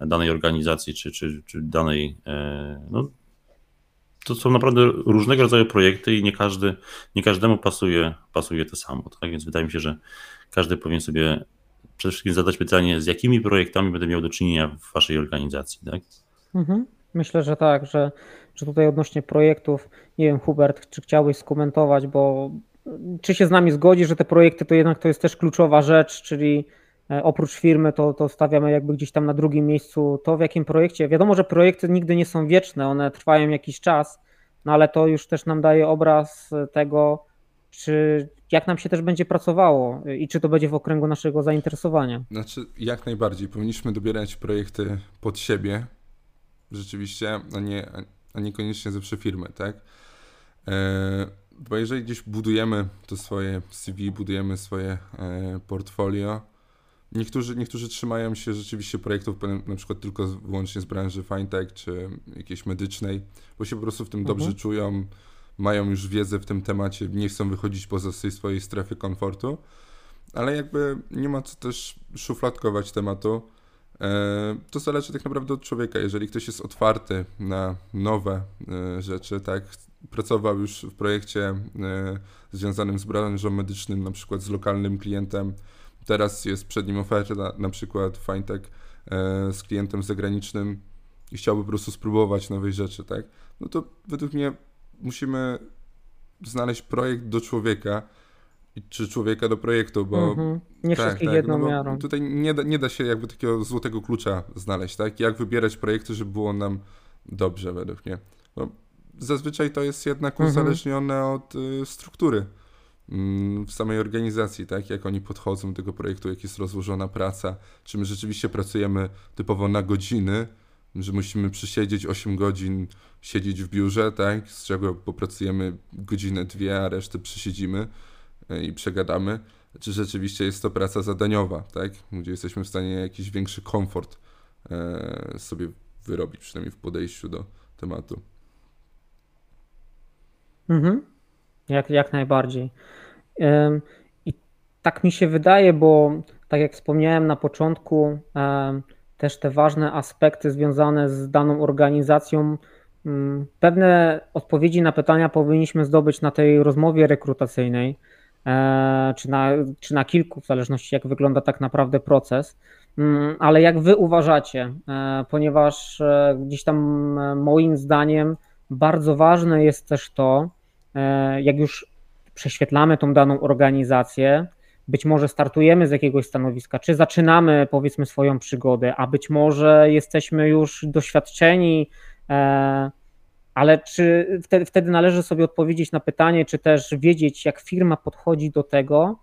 Danej organizacji, czy, czy, czy danej, e, no, to są naprawdę różnego rodzaju projekty i nie, każdy, nie każdemu pasuje, pasuje to samo. Tak? Więc wydaje mi się, że każdy powinien sobie przede wszystkim zadać pytanie, z jakimi projektami będę miał do czynienia w waszej organizacji. Tak? Mhm. Myślę, że tak, że, że tutaj odnośnie projektów, nie wiem, Hubert, czy chciałbyś skomentować, bo czy się z nami zgodzi, że te projekty to jednak to jest też kluczowa rzecz, czyli oprócz firmy to, to stawiamy jakby gdzieś tam na drugim miejscu to, w jakim projekcie. Wiadomo, że projekty nigdy nie są wieczne, one trwają jakiś czas, no ale to już też nam daje obraz tego, czy jak nam się też będzie pracowało i czy to będzie w okręgu naszego zainteresowania. Znaczy, jak najbardziej. Powinniśmy dobierać projekty pod siebie, rzeczywiście, a nie, a niekoniecznie zawsze firmy, tak? E, bo jeżeli gdzieś budujemy to swoje CV, budujemy swoje e, portfolio, niektórzy, niektórzy trzymają się rzeczywiście projektów na przykład tylko wyłącznie z branży fintech czy jakiejś medycznej, bo się po prostu w tym dobrze mhm. czują, mają już wiedzę w tym temacie, nie chcą wychodzić poza tej swojej strefy komfortu, ale jakby nie ma co też szufladkować tematu. E, to zależy tak naprawdę od człowieka. Jeżeli ktoś jest otwarty na nowe e, rzeczy, tak, pracował już w projekcie e, związanym z branżą medyczną, na przykład z lokalnym klientem, teraz jest przed nim oferta, na przykład fintech z klientem zagranicznym i chciałby po prostu spróbować nowej rzeczy, tak, no to według mnie musimy znaleźć projekt do człowieka, czy człowieka do projektu, bo mm-hmm. nie tak, wszystkich tak, jedną no miarą. Tutaj nie da, nie da się jakby takiego złotego klucza znaleźć, tak? Jak wybierać projekty, żeby było nam dobrze według mnie. Bo zazwyczaj to jest jednak mm-hmm. uzależnione od y, struktury w samej organizacji, tak? Jak oni podchodzą do tego projektu, jak jest rozłożona praca, czy my rzeczywiście pracujemy typowo na godziny, że musimy przysiedzieć 8 godzin, siedzieć w biurze, tak, z czego popracujemy godzinę, dwie, a resztę przysiedzimy e, i przegadamy, czy rzeczywiście jest to praca zadaniowa, tak, gdzie jesteśmy w stanie jakiś większy komfort e, sobie wyrobić, przynajmniej w podejściu do tematu. Mhm. Jak, jak najbardziej. I tak mi się wydaje, bo tak jak wspomniałem na początku, też te ważne aspekty związane z daną organizacją, mm, pewne odpowiedzi na pytania powinniśmy zdobyć na tej rozmowie rekrutacyjnej, e, czy na, czy na kilku, w zależności jak wygląda tak naprawdę proces. Mm, ale jak wy uważacie, e, ponieważ e, gdzieś tam moim zdaniem bardzo ważne jest też to, jak już prześwietlamy tą daną organizację, być może startujemy z jakiegoś stanowiska, czy zaczynamy powiedzmy swoją przygodę, a być może jesteśmy już doświadczeni, e, ale czy wtedy, wtedy należy sobie odpowiedzieć na pytanie, czy też wiedzieć, jak firma podchodzi do tego,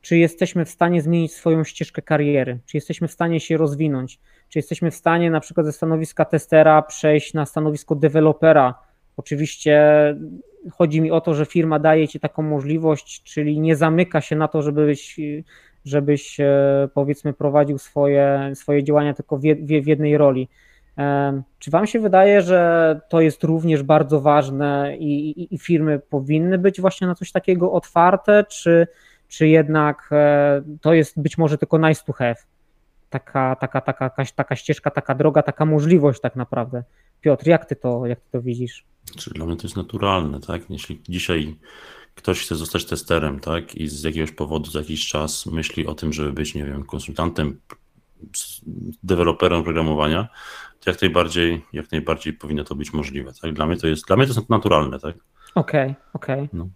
czy jesteśmy w stanie zmienić swoją ścieżkę kariery, czy jesteśmy w stanie się rozwinąć, czy jesteśmy w stanie na przykład ze stanowiska testera przejść na stanowisko dewelopera. Oczywiście chodzi mi o to, że firma daje ci taką możliwość, czyli nie zamyka się na to, żebyś, żebyś e, powiedzmy prowadził swoje, swoje działania tylko w, w jednej roli. Czy Wam się wydaje, że to jest również bardzo ważne i, i, i, firmy powinny być właśnie na coś takiego otwarte, czy, czy jednak e, to jest być może tylko nice to have? Taka, taka, taka, taka, ścieżka, taka droga, taka możliwość tak naprawdę. Piotr, jak ty to, jak ty to widzisz? Czy dla mnie to jest naturalne, tak? Jeśli dzisiaj ktoś chce zostać testerem, tak, i z jakiegoś powodu za jakiś czas myśli o tym, żeby być, nie wiem, konsultantem, deweloperem programowania, to jak najbardziej, jak najbardziej powinno to być możliwe, tak? Dla mnie to jest, dla mnie to jest naturalne, tak? Okej, okay, okej. Okay. No.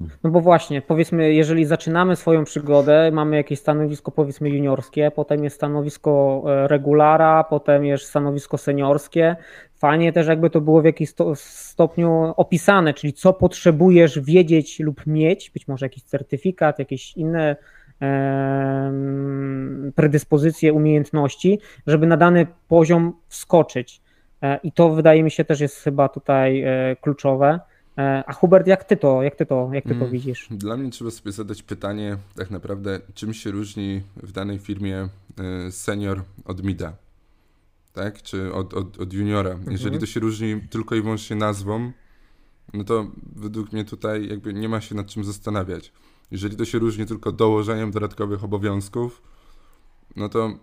No bo właśnie, powiedzmy, jeżeli zaczynamy swoją przygodę, mamy jakieś stanowisko powiedzmy juniorskie, potem jest stanowisko e, regulara, potem jest stanowisko seniorskie. Fajnie też jakby to było w jakimś stopniu opisane, czyli co potrzebujesz wiedzieć lub mieć, być może jakiś certyfikat, jakieś inne predyspozycje, umiejętności, żeby na dany poziom wskoczyć. E, I to wydaje mi się też jest chyba tutaj e, kluczowe. E, a Hubert, jak ty to, jak ty to, jak ty to mm, widzisz? Dla mnie trzeba sobie zadać pytanie, tak naprawdę, czym się różni w danej firmie e, senior od mida, tak? Czy od, od, od juniora. Mhm. Jeżeli to się różni tylko i wyłącznie nazwą, no to według mnie tutaj jakby nie ma się nad czym zastanawiać. Jeżeli to się różni tylko dołożeniem dodatkowych obowiązków, no to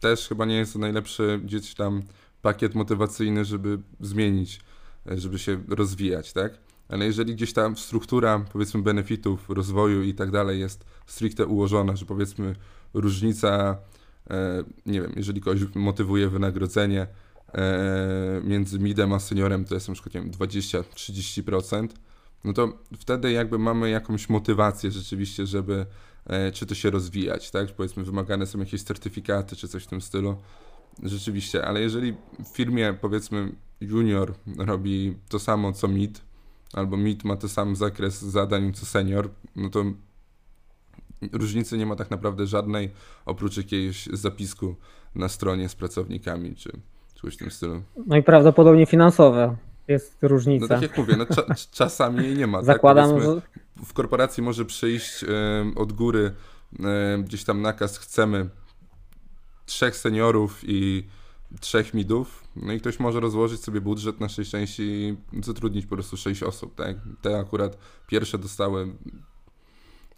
też chyba nie jest to najlepszy gdzieś tam pakiet motywacyjny, żeby zmienić żeby się rozwijać, tak? Ale jeżeli gdzieś tam struktura, powiedzmy, benefitów, rozwoju i tak dalej jest stricte ułożona, że powiedzmy różnica, e, nie wiem, jeżeli kogoś motywuje wynagrodzenie e, między midem a seniorem, to jest na przykład 20-30%, no to wtedy jakby mamy jakąś motywację rzeczywiście, żeby e, czy to się rozwijać, tak? Powiedzmy, wymagane są jakieś certyfikaty czy coś w tym stylu. Rzeczywiście, ale jeżeli w firmie powiedzmy junior robi to samo co mid, albo mid ma ten sam zakres zadań co senior, no to różnicy nie ma tak naprawdę żadnej, oprócz jakiegoś zapisku na stronie z pracownikami, czy coś w tym stylu. No i prawdopodobnie finansowe jest różnica. No tak jak mówię, no, cza czasami jej nie ma. Tak? Zakładam, tak? że... W korporacji może przyjść y, od góry y, gdzieś tam nakaz, chcemy trzech seniorów i trzech midów, no i ktoś może rozłożyć sobie budżet na sześć części i zatrudnić po prostu sześć osób, tak? Te akurat pierwsze dostały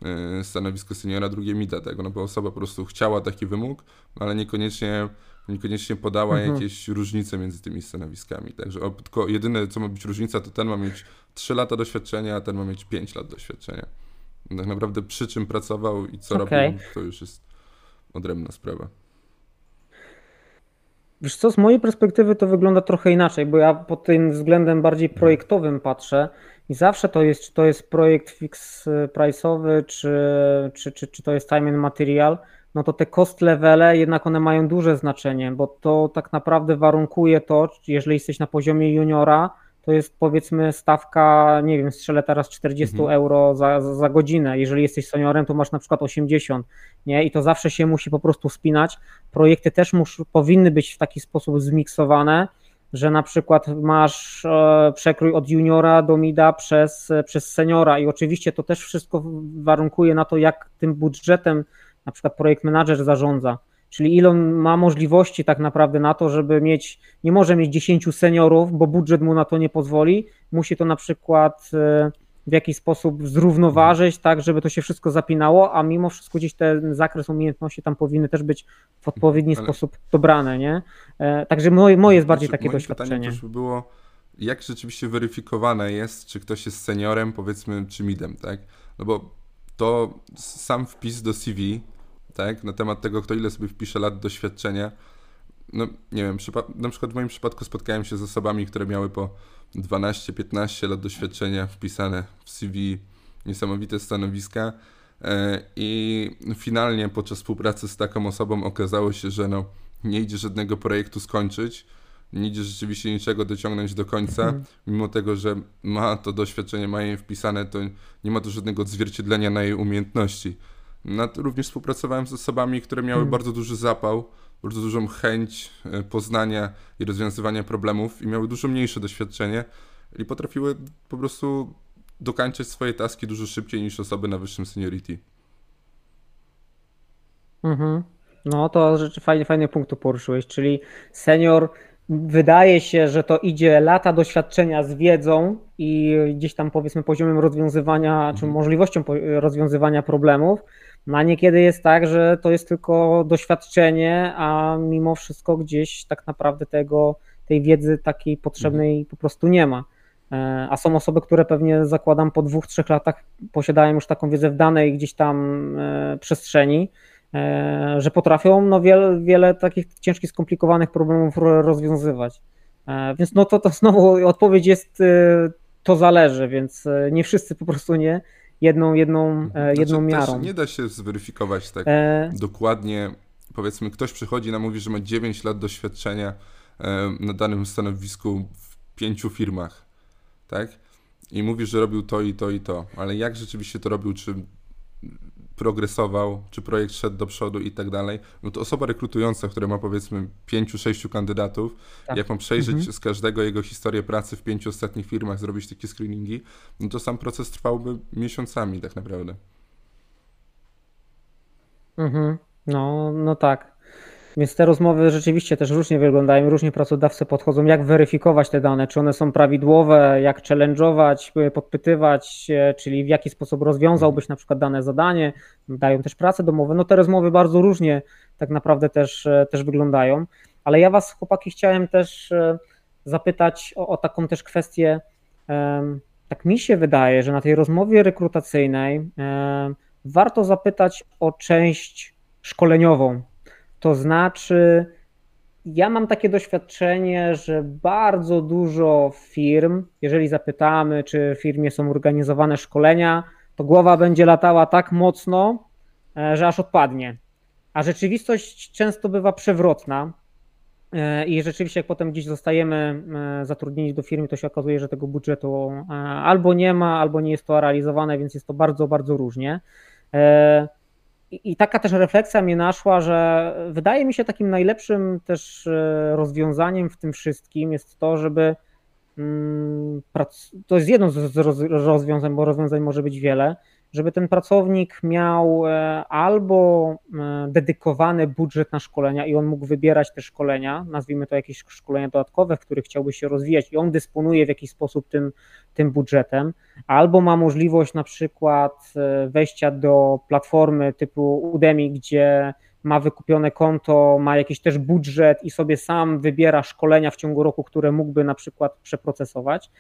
e, stanowisko seniora, drugie mida tego, no bo osoba po prostu chciała taki wymóg, ale niekoniecznie, niekoniecznie podała mhm. jakieś różnice między tymi stanowiskami. Także o, tylko jedyne, co ma być różnica, to ten ma mieć 3 lata doświadczenia, a ten ma mieć 5 lat doświadczenia. Tak naprawdę przy czym pracował i co okay. robił, to już jest odrębna sprawa. Wiesz co, z mojej perspektywy to wygląda trochę inaczej, bo ja pod tym względem bardziej projektowym patrzę i zawsze to jest, czy to jest projekt fix price'owy, czy, czy, czy, czy to jest time and material, no to te cost levele jednak one mają duże znaczenie, bo to tak naprawdę warunkuje to, jeżeli jesteś na poziomie juniora, to jest powiedzmy stawka, nie wiem, strzelę teraz 40 mhm. euro za, za godzinę. Jeżeli jesteś seniorem, to masz na przykład 80, nie? I to zawsze się musi po prostu spinać. Projekty też mus, powinny być w taki sposób zmiksowane, że na przykład masz e, przekrój od juniora do mida przez, przez seniora i oczywiście to też wszystko warunkuje na to, jak tym budżetem na przykład projekt manager zarządza. Czyli ile on ma możliwości tak naprawdę na to, żeby mieć, nie może mieć 10 seniorów, bo budżet mu na to nie pozwoli. Musi to na przykład e, w jakiś sposób zrównoważyć, tak, żeby to się wszystko zapinało, a mimo wszystko gdzieś ten zakres umiejętności tam powinny też być w odpowiedni Ale... sposób dobrane, nie? E, także moje, moje jest bardziej znaczy, takie doświadczenie. też by było, jak rzeczywiście weryfikowane jest, czy ktoś jest seniorem, powiedzmy, czy midem, tak? No bo to sam wpis do CV tak, na temat tego, kto ile sobie wpisze lat doświadczenia. No nie wiem, na przykład w moim przypadku spotkałem się z osobami, które miały po 12-15 lat doświadczenia wpisane w CV, niesamowite stanowiska e, i finalnie podczas współpracy z taką osobą okazało się, że no, nie idzie żadnego projektu skończyć, nie idzie rzeczywiście niczego dociągnąć do końca, mhm. mimo tego, że ma to doświadczenie, ma je wpisane, to nie ma to żadnego odzwierciedlenia na jej umiejętności. Nad, również współpracowałem z osobami, które miały hmm. bardzo duży zapał, bardzo dużą chęć e, poznania i rozwiązywania problemów i miały dużo mniejsze doświadczenie i potrafiły po prostu dokańczać swoje taski dużo szybciej niż osoby na wyższym seniority. Mhm. No to rzeczy fajny, fajny punkt tu poruszyłeś, czyli senior wydaje się, że to idzie lata doświadczenia z wiedzą i gdzieś tam powiedzmy poziomem rozwiązywania, mhm. czy możliwością rozwiązywania problemów, a niekiedy jest tak, że to jest tylko doświadczenie, a mimo wszystko gdzieś tak naprawdę tego, tej wiedzy takiej potrzebnej po prostu nie ma. E, a są osoby, które pewnie zakładam po dwóch, trzech latach posiadają już taką wiedzę w danej gdzieś tam e, przestrzeni, e, że potrafią no wiele, wiele takich ciężkich, skomplikowanych problemów rozwiązywać. Więc no to, to znowu odpowiedź jest to zależy, więc nie wszyscy po prostu nie, jedną, jedną, e, znaczy, jedną miarą. nie da się zweryfikować tak e... dokładnie. Powiedzmy, ktoś przychodzi i mówi, że ma 9 lat doświadczenia e, na danym stanowisku w pięciu firmach, tak? I mówi, że robił to i to i to, ale jak rzeczywiście to robił, czy progresował, czy projekt szedł do przodu i tak dalej, no to osoba rekrutująca, która ma powiedzmy pięciu, sześciu kandydatów, tak. jak ma przejrzeć mhm. z każdego jego historię pracy w pięciu ostatnich firmach, zrobić takie screeningi, no to sam proces trwałby miesiącami tak naprawdę. Mhm. No, no tak. Więc te rozmowy rzeczywiście też różnie wyglądają, różnie pracodawcy podchodzą, jak weryfikować te dane, czy one są prawidłowe, jak challenge'ować, podpytywać, czyli w jaki sposób rozwiązałbyś na przykład dane zadanie, dają też prace domowe. No te rozmowy bardzo różnie tak naprawdę też, też wyglądają, ale ja was chłopaki chciałem też e, zapytać o, o taką też kwestię, tak mi się wydaje, że na tej rozmowie rekrutacyjnej warto zapytać o część szkoleniową to znaczy, ja mam takie doświadczenie, że bardzo dużo firm, jeżeli zapytamy, czy w firmie są organizowane szkolenia, to głowa będzie latała tak mocno, e, że aż odpadnie. A rzeczywistość często bywa przewrotna. E, I rzeczywiście, jak potem gdzieś zostajemy e, zatrudnieni do firmy, to się okazuje, że tego budżetu albo nie ma, albo nie jest to realizowane, więc jest to bardzo, bardzo różnie. I taka też refleksja mnie naszła, że wydaje mi się takim najlepszym też e, rozwiązaniem w tym wszystkim jest to, żeby mm, to jest jedno z rozwiązań, bo rozwiązań może być wiele, żeby ten pracownik miał e, albo e, dedykowany budżet na szkolenia i on mógł wybierać te szkolenia, nazwijmy to jakieś szkolenia dodatkowe, w których chciałby się rozwijać i on dysponuje w jakiś sposób tym, tym budżetem, albo ma możliwość na przykład e, wejścia do platformy typu Udemy, gdzie ma wykupione konto, ma jakiś też budżet i sobie sam wybiera szkolenia w ciągu roku, które mógłby na przykład przeprocesować.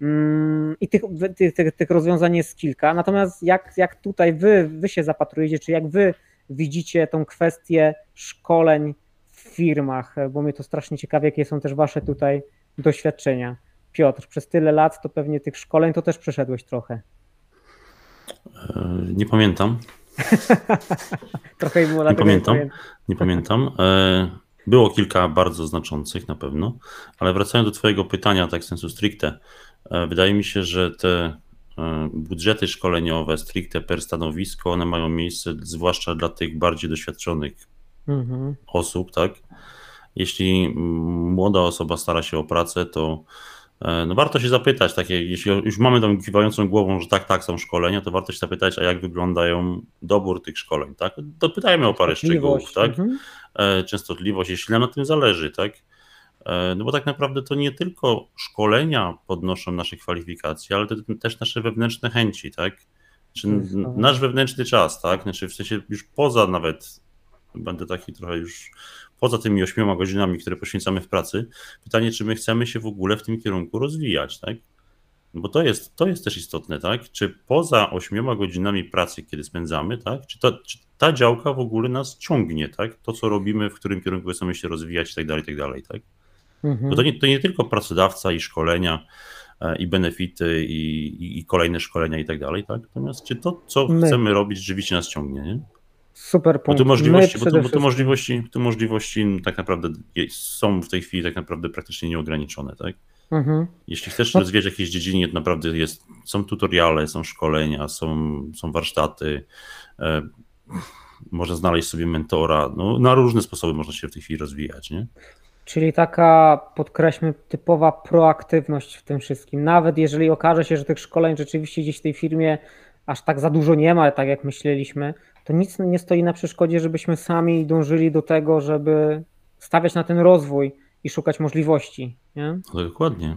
Mm, I tych, tych, tych, tych, rozwiązań jest kilka. Natomiast jak, jak tutaj wy, wy się zapatrujecie, czy jak wy widzicie tą kwestię szkoleń w firmach, bo mnie to strasznie ciekawi, jakie są też wasze tutaj doświadczenia. Piotr, przez tyle lat to pewnie tych szkoleń to też przeszedłeś trochę. E, nie pamiętam. trochę było Nie pamiętam. Nie pamiętam. E, Było kilka bardzo znaczących na pewno, ale wracając do Twojego pytania, tak sensu stricte, wydaje mi się, że te e, budżety szkoleniowe stricte per stanowisko, one mają miejsce zwłaszcza dla tych bardziej doświadczonych mhm. osób, tak? Jeśli młoda osoba stara się o pracę, to E, no warto się zapytać, takie, jeśli już mamy tą kiwającą głową, że tak, tak, są szkolenia, to warto się zapytać, a jak wyglądają dobór tych szkoleń, tak? Dopytajmy o parę szczegółów, tak? Mhm. E, częstotliwość, jeśli nam na tym zależy, tak? E, no bo tak naprawdę to nie tylko szkolenia podnoszą nasze kwalifikacje, ale to też nasze wewnętrzne chęci, tak? Czy nasz wewnętrzny czas, tak? Znaczy w sensie już poza nawet, będę taki trochę już poza tymi ośmioma godzinami, które poświęcamy w pracy, pytanie, czy my chcemy się w ogóle w tym kierunku rozwijać, tak? No bo to jest, to jest też istotne, tak? Czy poza ośmioma godzinami pracy, kiedy spędzamy, tak? Czy ta, czy ta działka w ogóle nas ciągnie, tak? To, co robimy, w którym kierunku chcemy się rozwijać i tak dalej, i tak dalej, tak? Mhm. Bo to nie, to nie tylko pracodawca i szkolenia, e, i benefity, i, i, i, kolejne szkolenia i tak dalej, tak? Natomiast czy to, co My. chcemy robić, rzeczywiście nas ciągnie, nie? Super punkt. Bo tu możliwości, bo tu, bo tu możliwości, tu możliwości tak naprawdę są w tej chwili tak naprawdę praktycznie nieograniczone, tak? Mhm. Jeśli chcesz no. rozwijać jakieś dziedziny, to naprawdę jest, są tutoriale, są szkolenia, są, są warsztaty, e, można znaleźć sobie mentora, no, na różne sposoby można się w tej chwili rozwijać, nie? Czyli taka, podkreślmy, typowa proaktywność w tym wszystkim. Nawet jeżeli okaże się, że tych szkoleń rzeczywiście gdzieś w tej firmie aż tak za dużo nie ma, tak jak myśleliśmy, to nic nie stoi na przeszkodzie, żebyśmy sami dążyli do tego, żeby stawiać na ten rozwój i szukać możliwości. Nie? No, dokładnie.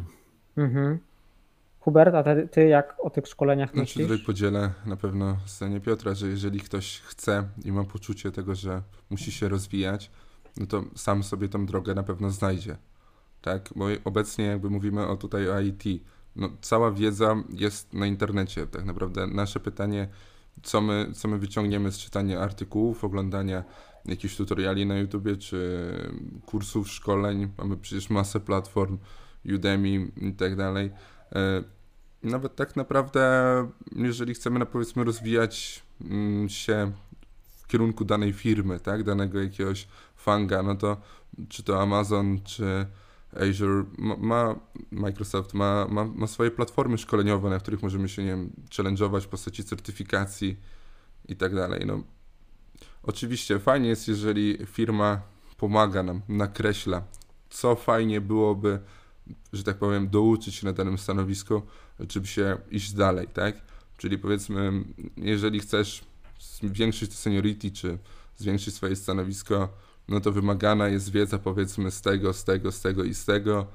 Mhm. Hubert, a ty, ty, jak o tych szkoleniach znaczy, myślisz? Tutaj podzielę na pewno zdanie Piotra, że jeżeli ktoś chce i ma poczucie tego, że musi się rozwijać, no to sam sobie tą drogę na pewno znajdzie. Tak? Bo obecnie jakby mówimy o tutaj o IT, no cała wiedza jest na internecie. Tak naprawdę nasze pytanie co my, co my wyciągniemy z czytania artykułów, oglądania jakichś tutoriali na YouTubie, czy kursów, szkoleń. Mamy przecież masę platform, Udemy i tak dalej. E, nawet tak naprawdę, jeżeli chcemy, no powiedzmy, rozwijać mm, się kierunku danej firmy, tak, danego jakiegoś fanga, no to czy to Amazon, czy Azure ma, Microsoft ma, ma, ma swoje platformy szkoleniowe, na których możemy się, nie wiem, challenge'ować w postaci certyfikacji i tak dalej. No, oczywiście fajnie jest, jeżeli firma pomaga nam, nakreśla, co fajnie byłoby, że tak powiem, douczyć się na danym stanowisku, żeby się iść dalej, tak? Czyli powiedzmy, jeżeli chcesz zwiększyć seniority, czy zwiększyć swoje stanowisko, no to wymagana jest wiedza powiedzmy z tego, z tego, z tego i z tego.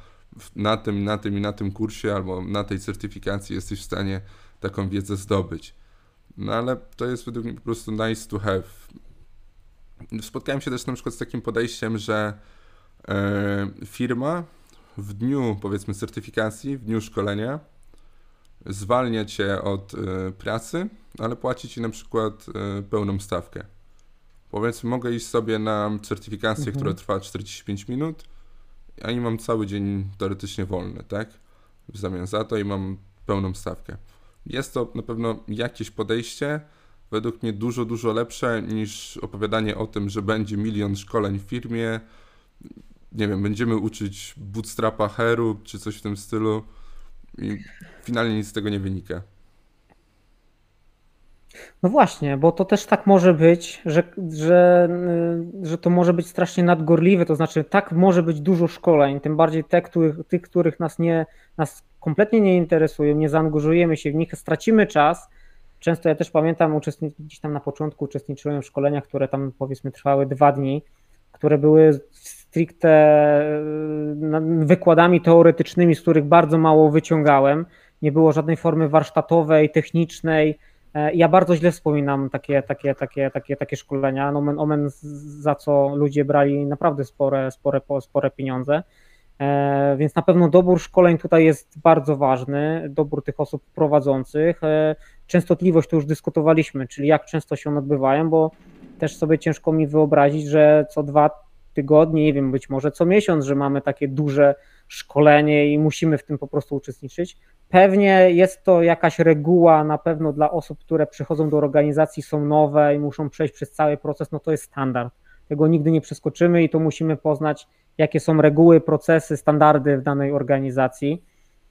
Na tym, na tym i na tym kursie albo na tej certyfikacji jesteś w stanie taką wiedzę zdobyć. No ale to jest według mnie po prostu nice to have. Spotkałem się też na przykład z takim podejściem, że e, firma w dniu powiedzmy certyfikacji, w dniu szkolenia zwalnia cię od e, pracy, ale płaci ci na przykład e, pełną stawkę. Powiedzmy, mogę iść sobie na certyfikację, mhm. która trwa 45 minut, a i mam cały dzień teoretycznie wolny, tak? W zamian za to i mam pełną stawkę. Jest to na pewno jakieś podejście, według mnie dużo, dużo lepsze niż opowiadanie o tym, że będzie milion szkoleń w firmie. Nie wiem, będziemy uczyć bootstrapa heru czy coś w tym stylu i finalnie nic z tego nie wynika. No właśnie, bo to też tak może być, że, że, y, że to może być strasznie nadgorliwe, to znaczy tak może być dużo szkoleń, tym bardziej te, których, tych, których nas, nie, nas kompletnie nie interesują, nie zaangażujemy się w nich, stracimy czas. Często ja też pamiętam, gdzieś tam na początku uczestniczyłem w szkoleniach, które tam powiedzmy trwały dwa dni, które były stricte y, wykładami teoretycznymi, z których bardzo mało wyciągałem. Nie było żadnej formy warsztatowej, technicznej, E, ja bardzo źle wspominam takie, takie, takie, takie, takie szkolenia, nomen omen, za co ludzie brali naprawdę spore, spore, spore pieniądze. E, więc na pewno dobór szkoleń tutaj jest bardzo ważny, dobór tych osób prowadzących. E, częstotliwość to już dyskutowaliśmy, czyli jak często się one odbywają, bo też sobie ciężko mi wyobrazić, że co dwa tygodnie, nie wiem, być może co miesiąc, że mamy takie duże szkolenie i musimy w tym po prostu uczestniczyć. Pewnie jest to jakaś reguła na pewno dla osób, które przychodzą do organizacji, są nowe i muszą przejść przez cały proces, no to jest standard. tego nigdy nie przeskoczymy i to musimy poznać, jakie są reguły, procesy, standardy w danej organizacji.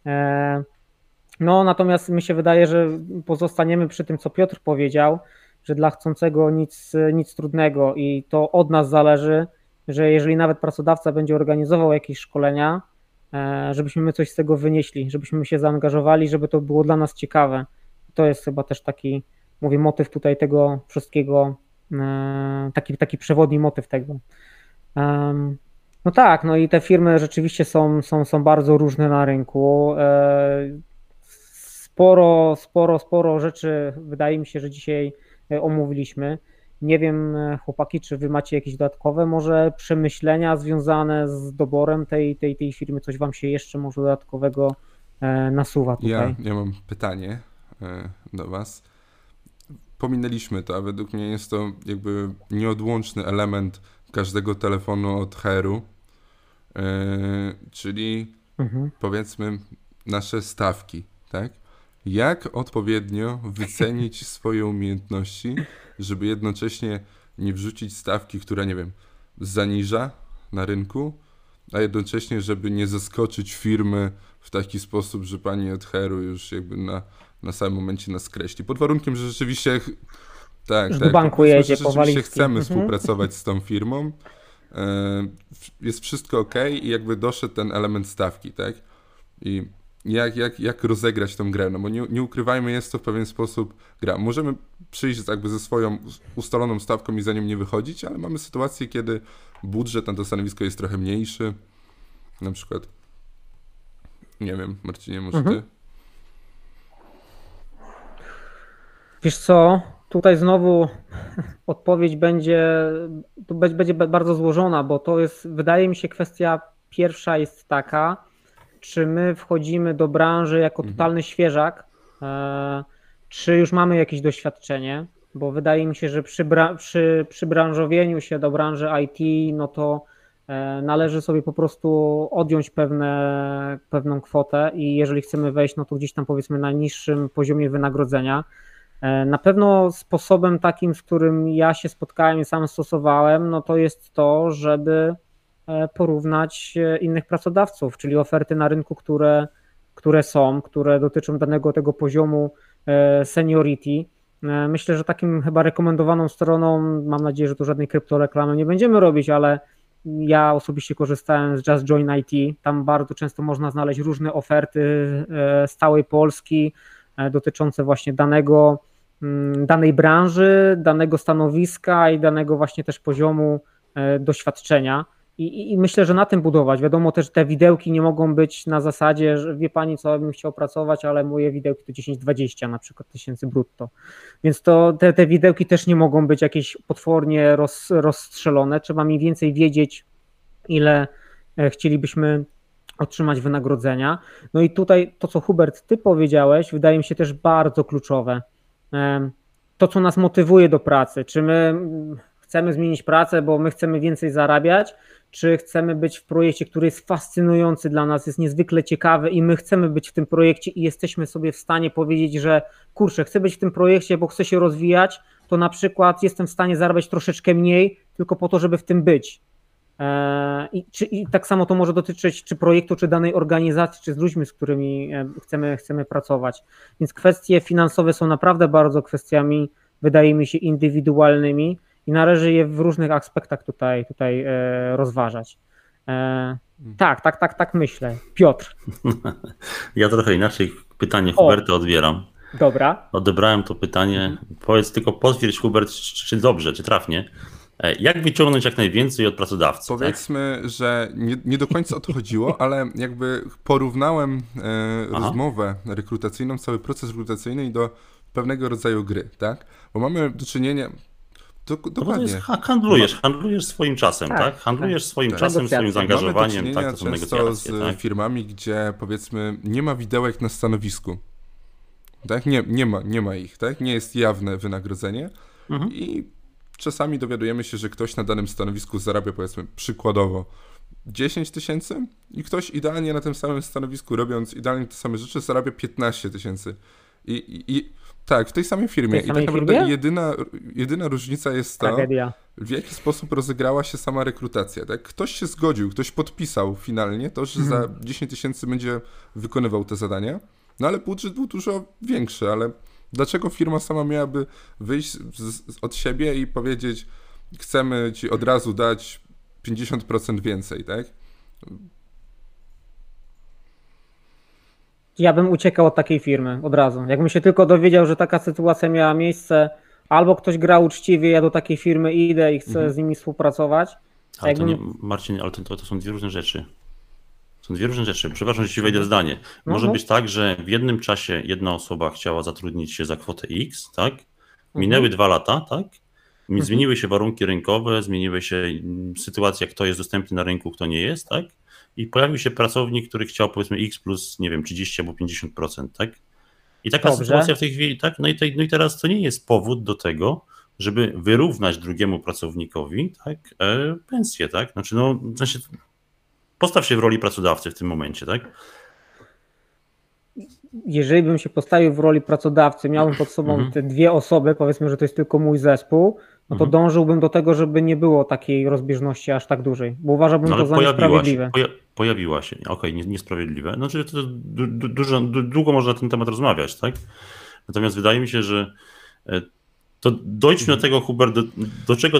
E, no, natomiast mi się wydaje, że pozostaniemy przy tym, co Piotr powiedział, że dla chcącego nic, nic trudnego i to od nas zależy, że jeżeli nawet pracodawca będzie organizował jakieś szkolenia, e, żebyśmy my coś z tego wynieśli, żebyśmy się zaangażowali, żeby to było dla nas ciekawe. To jest chyba też taki, mówię, motyw tutaj tego wszystkiego, e, taki, taki przewodni motyw tego. No tak, no i te firmy rzeczywiście są, są, są bardzo różne na rynku. E, sporo, sporo, sporo rzeczy wydaje mi się, że dzisiaj omówiliśmy. Nie wiem, chłopaki, czy wy macie jakieś dodatkowe może przemyślenia związane z doborem tej, tej, tej firmy? Coś wam się jeszcze może dodatkowego e, nasuwa tutaj? Ja, ja mam pytanie e, do was. Pominęliśmy to, a według mnie jest to jakby nieodłączny element każdego telefonu od HR-u, e, czyli mhm. powiedzmy nasze stawki, tak? Jak odpowiednio wycenić swoje umiejętności, żeby jednocześnie nie wrzucić stawki, która, nie wiem, zaniża na rynku, a jednocześnie, żeby nie zaskoczyć firmy w taki sposób, że pani od Heru już jakby na, na samym momencie nas kreśli. Pod warunkiem, że rzeczywiście tak, tak, banku jedzie że rzeczywiście chcemy mhm. współpracować z tą firmą. E, jest wszystko ok i jakby doszedł ten element stawki, tak? I jak, jak, jak rozegrać tą grę, no bo nie, nie ukrywajmy, jest to w pewien sposób gra. Możemy przyjść jakby ze swoją ustaloną stawką i za nią nie wychodzić, ale mamy sytuację, kiedy budżet na to stanowisko jest trochę mniejszy, na przykład nie wiem, Marcinie, może mhm. ty? Wiesz co, tutaj znowu odpowiedź będzie, będzie bardzo złożona, bo to jest, wydaje mi się, kwestia pierwsza jest taka, czy my wchodzimy do branży jako mhm. totalny świeżak, e, czy już mamy jakieś doświadczenie, bo wydaje mi się, że przy, przy, przy branżowieniu się do branży IT, no to e, należy sobie po prostu odjąć pewne, pewną kwotę i jeżeli chcemy wejść, no to gdzieś tam powiedzmy na niższym poziomie wynagrodzenia. E, na pewno sposobem takim, z którym ja się spotkałem i sam stosowałem, no to jest to, żeby porównać e, innych pracodawców, czyli oferty na rynku, które, które są, które dotyczą danego tego poziomu e, seniority. Myślę, że takim chyba rekomendowaną stroną, mam nadzieję, że tu żadnej kryptoreklamy nie będziemy robić, ale ja osobiście korzystałem z Just Join IT. Tam bardzo często można znaleźć różne oferty z całej Polski dotyczące właśnie danego, mm, danej branży, danego stanowiska i danego właśnie też poziomu doświadczenia. I, I, myślę, że na tym budować. Wiadomo też, te widełki nie mogą być na zasadzie, że wie pani, co bym chciał pracować, ale moje widełki to 10-20 na przykład tysięcy brutto. Więc to te, te widełki też nie mogą być jakieś potwornie roz, rozstrzelone. Trzeba mniej więcej wiedzieć, ile e, chcielibyśmy otrzymać wynagrodzenia. No i tutaj to, co Hubert, ty powiedziałeś, wydaje mi się też bardzo kluczowe. To, co nas motywuje do pracy. Czy my chcemy zmienić pracę, bo my chcemy więcej zarabiać, czy chcemy być w projekcie, który jest fascynujący dla nas, jest niezwykle ciekawy i my chcemy być w tym projekcie i jesteśmy sobie w stanie powiedzieć, że kurczę, chcę być w tym projekcie, bo chcę się rozwijać, to na przykład jestem w stanie zarabiać troszeczkę mniej, tylko po to, żeby w tym być. E, I, czy, I, tak samo to może dotyczyć czy projektu, czy danej organizacji, czy z ludźmi, z którymi e, chcemy, chcemy pracować. Więc kwestie finansowe są naprawdę bardzo kwestiami, wydaje mi się, indywidualnymi i należy je w różnych aspektach tutaj, tutaj e, rozważać. E, tak, tak, tak, tak myślę. Piotr. Ja trochę inaczej pytanie Huberta odbieram. Dobra. Odebrałem to pytanie. Mhm. Powiedz tylko, potwierdź Hubert, czy, czy dobrze, czy trafnie. E, jak wyciągnąć jak najwięcej od pracodawcy? Tak? Powiedzmy, tak? że nie, nie, do końca o to chodziło, ale jakby porównałem e, rozmowę rekrutacyjną, cały proces rekrutacyjny do pewnego rodzaju gry, tak? Bo mamy do czynienia, dokładnie. No handlujesz, handlujesz swoim czasem, tak? tak? Handlujesz tak. swoim tak. czasem, swoim zaangażowaniem. Mamy tak, to są negocjacje. z tak? firmami, gdzie powiedzmy nie ma widełek na stanowisku. Tak? Nie, nie, ma, nie ma ich, tak? Nie jest jawne wynagrodzenie mhm. i czasami dowiadujemy się, że ktoś na danym stanowisku zarabia powiedzmy przykładowo 10 tysięcy i ktoś idealnie na tym samym stanowisku, robiąc idealnie te same rzeczy, zarabia 15 tysięcy. I, I tak, w tej samej firmie. Tej I tak naprawdę jedyna, jedyna różnica jest ta, w jaki sposób rozegrała się sama rekrutacja. Tak? Ktoś się zgodził, ktoś podpisał finalnie to, że za 10 mhm. tysięcy będzie wykonywał te zadania, no ale budżet był dużo większy, ale dlaczego firma sama miałaby wyjść z, z, od siebie i powiedzieć, chcemy ci od razu dać 50% więcej, tak? Ja bym uciekał od takiej firmy od razu. Jakbym się tylko dowiedział, że taka sytuacja miała miejsce, albo ktoś gra uczciwie, ja do takiej firmy idę i chcę mhm. z nimi współpracować. Ale jakbym... nie, Marcin, ale to, to są dwie różne rzeczy. Są dwie różne rzeczy. Przepraszam, że ci wejdę w zdanie. Może no. być tak, że w jednym czasie jedna osoba chciała zatrudnić się za kwotę X, tak? Minęły mhm. dwa lata, tak? Mhm. Zmieniły się warunki rynkowe, zmieniły się mm, sytuacje, kto jest dostępny na rynku, kto nie jest, tak? I pojawił się pracownik, który chciał powiedzmy X plus, nie wiem, 30 albo 50%, tak? I taka Dobrze. sytuacja w tej chwili, tak? No i, te, no i teraz to nie jest powód do tego, żeby wyrównać drugiemu pracownikowi tak, e, pensję, tak? Znaczy, no, znaczy, postaw się w roli pracodawcy w tym momencie, tak? Jeżeli bym się postawił w roli pracodawcy, miałbym pod sobą mhm. te dwie osoby, powiedzmy, że to jest tylko mój zespół, no to mhm. dążyłbym do tego, żeby nie było takiej rozbieżności aż tak dużej, bo uważałbym no, to za niesprawiedliwe. Się, poja pojawiła się, okej, okay, niesprawiedliwe. Znaczy, to du dużo, długo można na ten temat rozmawiać, tak? Natomiast wydaje mi się, że e, to dojdźmy do tego, Hubert, do, do czego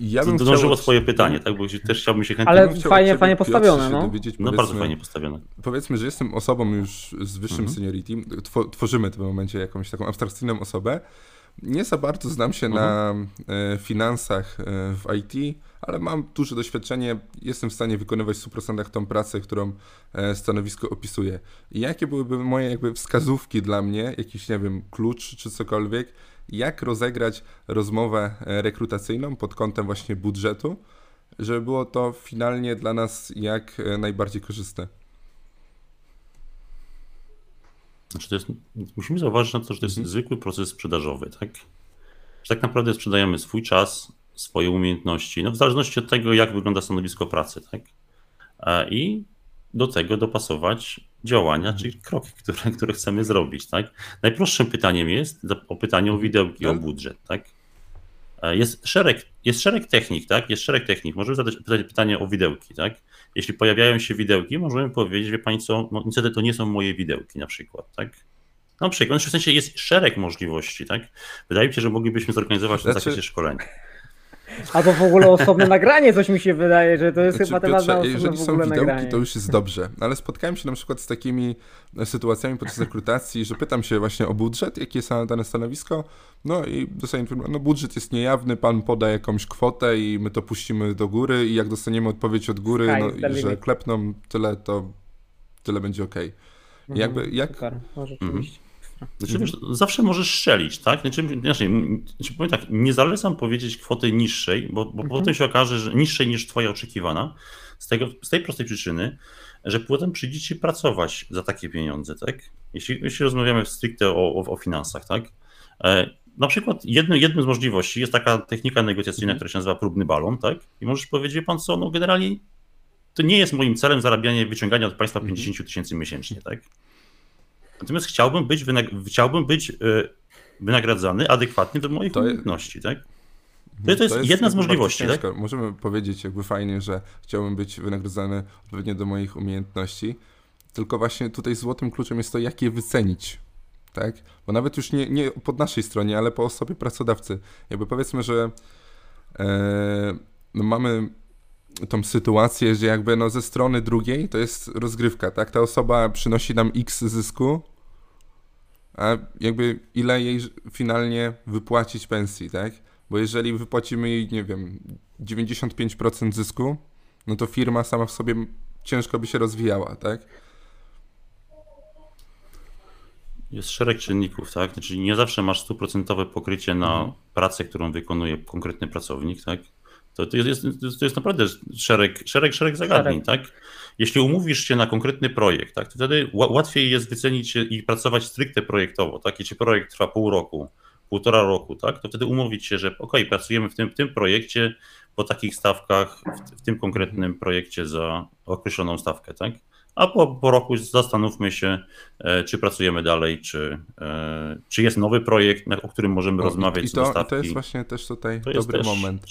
ja bym dążyło chciał... twoje pytanie, tak? Bo też chciałbym się chętnie... Ale fajnie, fajnie postawione, no. no bardzo fajnie postawione. Powiedzmy, że jestem osobą już z wyższym mhm. seniority, tworzymy w tym momencie jakąś taką abstrakcyjną osobę, nie za bardzo znam się mhm. na e, finansach e, w IT, ale mam duże doświadczenie, jestem w stanie wykonywać w 100% tą pracę, którą e, stanowisko opisuje. I jakie byłyby moje jakby wskazówki dla mnie, jakiś, nie wiem, klucz czy cokolwiek, jak rozegrać rozmowę rekrutacyjną pod kątem właśnie budżetu, żeby było to finalnie dla nas jak najbardziej korzystne. Znaczy jest, musimy zauważyć na to, że to jest mhm. zwykły proces sprzedażowy, tak? Że tak naprawdę sprzedajemy swój czas, swoje umiejętności, no w zależności od tego, jak wygląda stanowisko pracy, tak? I do tego dopasować działania, mhm. czyli kroki, które, które chcemy zrobić, tak? Najprostszym pytaniem jest o pytanie o mhm. widełki, o budżet, tak? Jest szereg, jest szereg technik, tak? Jest szereg technik. Możemy zadać pytanie o widełki, tak? Jeśli pojawiają się widełki, możemy powiedzieć, wie pani co, no niestety to nie są moje widełki na przykład, tak? Na przykład, w sensie jest szereg możliwości, tak? Wydaje mi się, że moglibyśmy zorganizować znaczy... w zakresie szkolenia. Albo w ogóle osobne nagranie, coś mi się wydaje, że to jest znaczy, chyba temat na osobne Jeżeli są widełki, nagranie. to już jest dobrze, ale spotkałem się na przykład z takimi sytuacjami podczas rekrutacji, że pytam się właśnie o budżet, jakie jest dane stanowisko, no i dostaję informację, no budżet jest niejawny, pan poda jakąś kwotę i my to puścimy do góry i jak dostaniemy odpowiedź od góry, no, że klepną tyle, to tyle będzie ok. Mhm, jakby, jak... Super, no, rzeczywiście. Mhm. Znaczy, wiesz, zawsze możesz strzelić, tak? Znaczy, znaczy, znaczy, powiem tak, nie zalecam powiedzieć kwoty niższej, bo, bo mhm. potem się okaże, że niższej niż twoja oczekiwana, z, tego, z tej prostej przyczyny, że potem przyjdzie ci pracować za takie pieniądze, tak? Jeśli, jeśli rozmawiamy stricte o, o, o finansach, tak? E, na przykład jednym, jednym z możliwości jest taka technika negocjacyjna, mhm. która się nazywa próbny balon, tak? I możesz powiedzieć, wie pan co, no generalnie to nie jest moim celem zarabianie, wyciągania od państwa 50 mhm. tysięcy miesięcznie, tak? Natomiast chciałbym być, wynag- chciałbym być e, wynagradzany adekwatnie do moich to umiejętności, tak? To, to, jest, to jest jedna z możliwości, tak? Możemy powiedzieć jakby fajnie, że chciałbym być wynagradzany odpowiednio do moich umiejętności, tylko właśnie tutaj złotym kluczem jest to, jak je wycenić, tak? Bo nawet już nie, nie pod naszej stronie, ale po osobie pracodawcy. Jakby powiedzmy, że e, no mamy tą sytuację, że jakby no ze strony drugiej to jest rozgrywka, tak? Ta osoba przynosi nam x zysku, a jakby ile jej finalnie wypłacić pensji, tak? Bo jeżeli wypłacimy jej, nie wiem, 95% zysku, no to firma sama w sobie ciężko by się rozwijała, tak? Jest szereg czynników, tak? Znaczy nie zawsze masz stuprocentowe pokrycie na mhm. pracę, którą wykonuje konkretny pracownik, tak? To, to, jest, to jest naprawdę szereg, szereg, szereg zagadnień, szereg. tak? Jeśli umówisz się na konkretny projekt, tak, to wtedy łatwiej jest wycenić i pracować stricte projektowo, tak? Jeśli projekt trwa pół roku, półtora roku, tak, to wtedy umówić się, że ok, pracujemy w tym, w tym projekcie po takich stawkach, w, w tym konkretnym projekcie za określoną stawkę, tak? A po, po roku zastanówmy się, e, czy pracujemy dalej, czy, e, czy jest nowy projekt, o którym możemy o, rozmawiać. I to, to jest właśnie też tutaj to dobry moment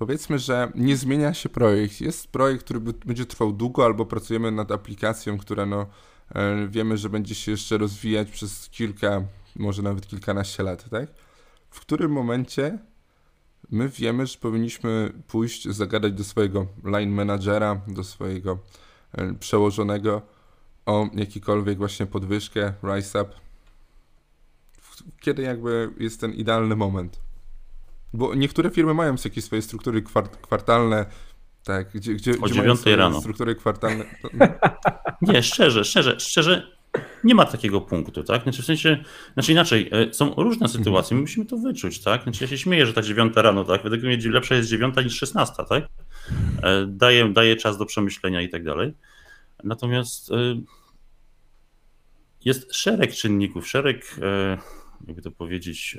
Powiedzmy, że nie zmienia się projekt. Jest projekt, który będzie trwał długo, albo pracujemy nad aplikacją, która no, e, wiemy, że będzie się jeszcze rozwijać przez kilka, może nawet kilkanaście lat, tak? W którym momencie my wiemy, że powinniśmy pójść, zagadać do swojego line managera, do swojego e, przełożonego o jakikolwiek właśnie podwyżkę, rise up. Kiedy jakby jest ten idealny moment? Bo niektóre firmy mają jakieś swoje struktury kwart kwartalne, tak, gdzie, gdzie, o gdzie dziewiątej rano. struktury kwartalne. Nie, szczerze, szczerze, szczerze, nie ma takiego punktu, tak? Znaczy w sensie, znaczy inaczej, e, są różne sytuacje, my musimy to wyczuć, tak? Znaczy ja się śmieję, że ta dziewiąta rano, tak? Według mnie lepsza jest dziewiąta niż szesnasta, tak? E, daje, daje czas do przemyślenia i tak dalej. Natomiast e, jest szereg czynników, szereg jakby to powiedzieć,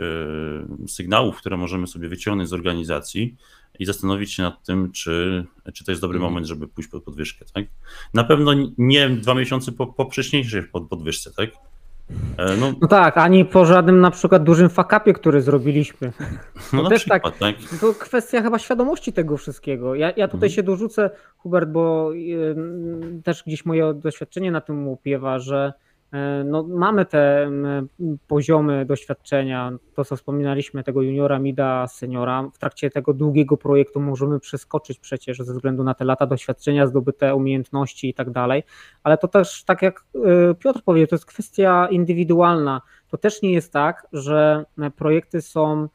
e, sygnałów, które możemy sobie wyciągnąć z organizacji i zastanowić się nad tym, czy, czy to jest dobry mhm. moment, żeby pójść pod podwyżkę. Tak? Na pewno nie dwa miesiące po, po wcześniejszej podwyżce, tak? E, no, no, tak, ani po żadnym na przykład dużym fakapie, który zrobiliśmy. To no też przykład, tak, tak, To kwestia chyba świadomości tego wszystkiego. Ja, ja tutaj mhm. się dorzucę, Hubert, bo y, też gdzieś moje doświadczenie na tym upiewa, że no, mamy te poziomy doświadczenia, to co wspominaliśmy, tego juniora, mida, seniora. W trakcie tego długiego projektu możemy przeskoczyć przecież ze względu na te lata doświadczenia, zdobyte umiejętności i tak dalej, ale to też, tak jak e, Piotr powiedział, to jest kwestia indywidualna. To też nie jest tak, że projekty są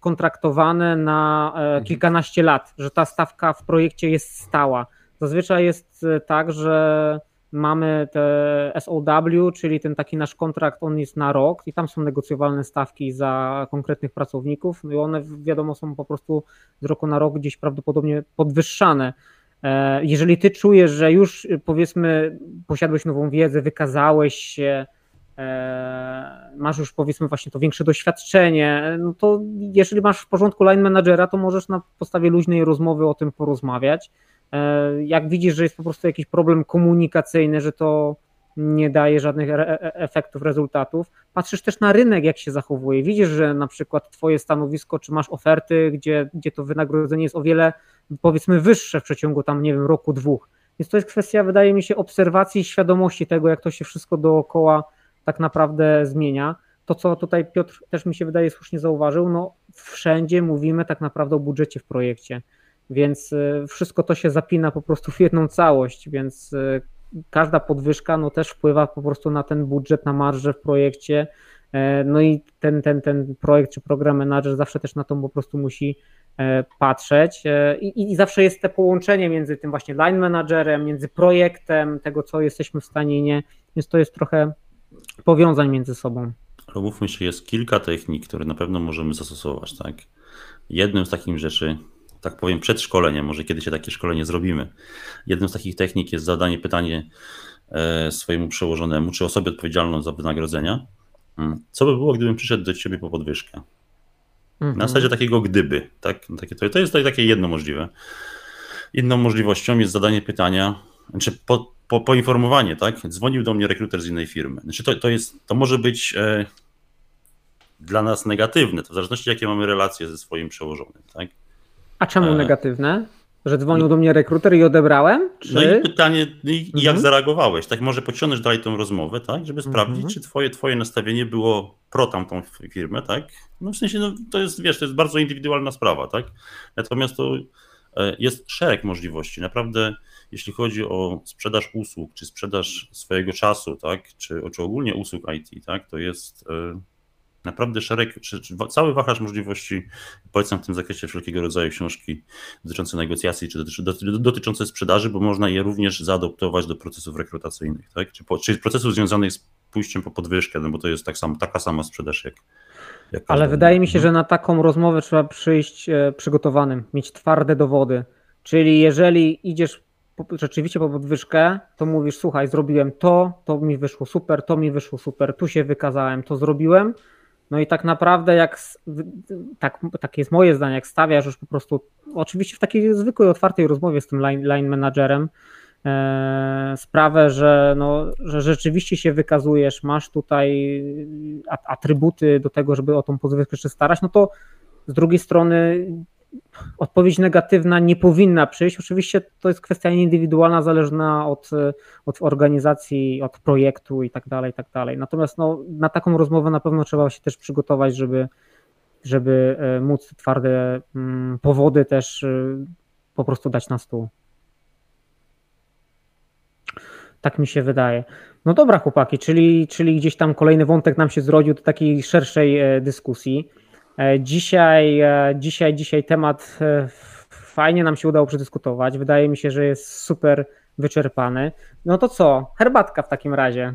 kontraktowane na e, mhm. kilkanaście lat, że ta stawka w projekcie jest stała. Zazwyczaj jest tak, że mamy te SOW, czyli ten taki nasz kontrakt, on jest na rok i tam są negocjowalne stawki za konkretnych pracowników no i one wiadomo są po prostu z roku na rok gdzieś prawdopodobnie podwyższane. E, jeżeli ty czujesz, że już powiedzmy posiadłeś nową wiedzę, wykazałeś się, e, masz już powiedzmy właśnie to większe doświadczenie, no to jeżeli masz w porządku line managera, to możesz na podstawie luźnej rozmowy o tym porozmawiać jak widzisz, że jest po prostu jakiś problem komunikacyjny, że to nie daje żadnych e, efektów, rezultatów. Patrzysz też na rynek, jak się zachowuje. Widzisz, że na przykład Twoje stanowisko, czy masz oferty, gdzie, gdzie to wynagrodzenie jest o wiele, powiedzmy, wyższe w przeciągu tam, nie wiem, roku, dwóch. Więc to jest kwestia, wydaje mi się, obserwacji i świadomości tego, jak to się wszystko dookoła tak naprawdę zmienia. To, co tutaj Piotr też mi się wydaje słusznie zauważył, no wszędzie mówimy tak naprawdę o budżecie w projekcie więc y, wszystko to się zapina po prostu w jedną całość, więc y, każda podwyżka no też wpływa po prostu na ten budżet, na marżę w projekcie, e, no i ten, ten, ten projekt czy program manager zawsze też na to po prostu musi e, patrzeć e, I, i zawsze jest te połączenie między tym właśnie line managerem, między projektem, tego co jesteśmy w stanie nie, więc to jest trochę powiązań między sobą. Ale mówmy się, jest kilka technik, które na pewno możemy zastosować, tak? Jednym z takich rzeczy tak powiem, przed szkoleniem, może kiedyś takie szkolenie zrobimy. Jedną z takich technik jest zadanie pytanie e, swojemu przełożonemu, czy osobie odpowiedzialną za wynagrodzenia, mm, co by było, gdybym przyszedł do ciebie po podwyżkę? Mhm. Na zasadzie takiego gdyby, tak? Takie, to, to jest takie jedno możliwe. Inną możliwością jest zadanie pytania, znaczy po, po, poinformowanie, tak? Dzwonił do mnie rekruter z innej firmy. Znaczy to, to, jest, to może być e, dla nas negatywne, to w zależności jakie mamy relacje ze swoim przełożonym, tak? A czemu e... negatywne? Że dzwonił do mnie rekruter i odebrałem? Czy... No i pytanie, i mhm. jak zareagowałeś? Tak, może pociągnąć dalej tą rozmowę, tak, żeby sprawdzić, mhm. czy twoje, twoje nastawienie było pro tamtą firmę, tak? No w sensie, no, to jest, wiesz, to jest bardzo indywidualna sprawa, tak? Natomiast to e, jest szereg możliwości. Naprawdę, jeśli chodzi o sprzedaż usług, czy sprzedaż swojego czasu, tak, czy, czy ogólnie usług IT, tak, to jest e, naprawdę szereg, czy, czy cały wachlarz możliwości. Polecam w tym zakresie wszelkiego rodzaju książki dotyczące negocjacji, czy dotyczy, dotyczące sprzedaży, bo można je również zaadoptować do procesów rekrutacyjnych, tak? czy, po, czy procesów związanych z pójściem po podwyżkę, no bo to jest tak sam, taka sama sprzedaż jak. jak Ale wydaje mi się, że na taką rozmowę trzeba przyjść e, przygotowanym, mieć twarde dowody. Czyli jeżeli idziesz rzeczywiście po podwyżkę, to mówisz, słuchaj, zrobiłem to, to mi wyszło super, to mi wyszło super, tu się wykazałem, to zrobiłem, no i tak naprawdę, jak tak, takie jest moje zdanie, jak stawiasz już po prostu, oczywiście w takiej zwykłej, otwartej rozmowie z tym line, line managerem, e, sprawę, że, no, że rzeczywiście się wykazujesz, masz tutaj atrybuty do tego, żeby o tą podwyżkę się starać, no to z drugiej strony odpowiedź negatywna nie powinna przyjść. Oczywiście to jest kwestia indywidualna, zależna od, od organizacji, od projektu i tak dalej, i tak dalej. Natomiast no, na taką rozmowę na pewno trzeba się też przygotować, żeby, żeby e, móc twarde mm, powody też e, po prostu dać na stół. Tak mi się wydaje. No dobra, chłopaki, czyli, czyli gdzieś tam kolejny wątek nam się zrodził do takiej szerszej e, dyskusji. Dzisiaj, dzisiaj, dzisiaj temat fajnie nam się udało przedyskutować. Wydaje mi się, że jest super wyczerpany. No to co? Herbatka w takim razie.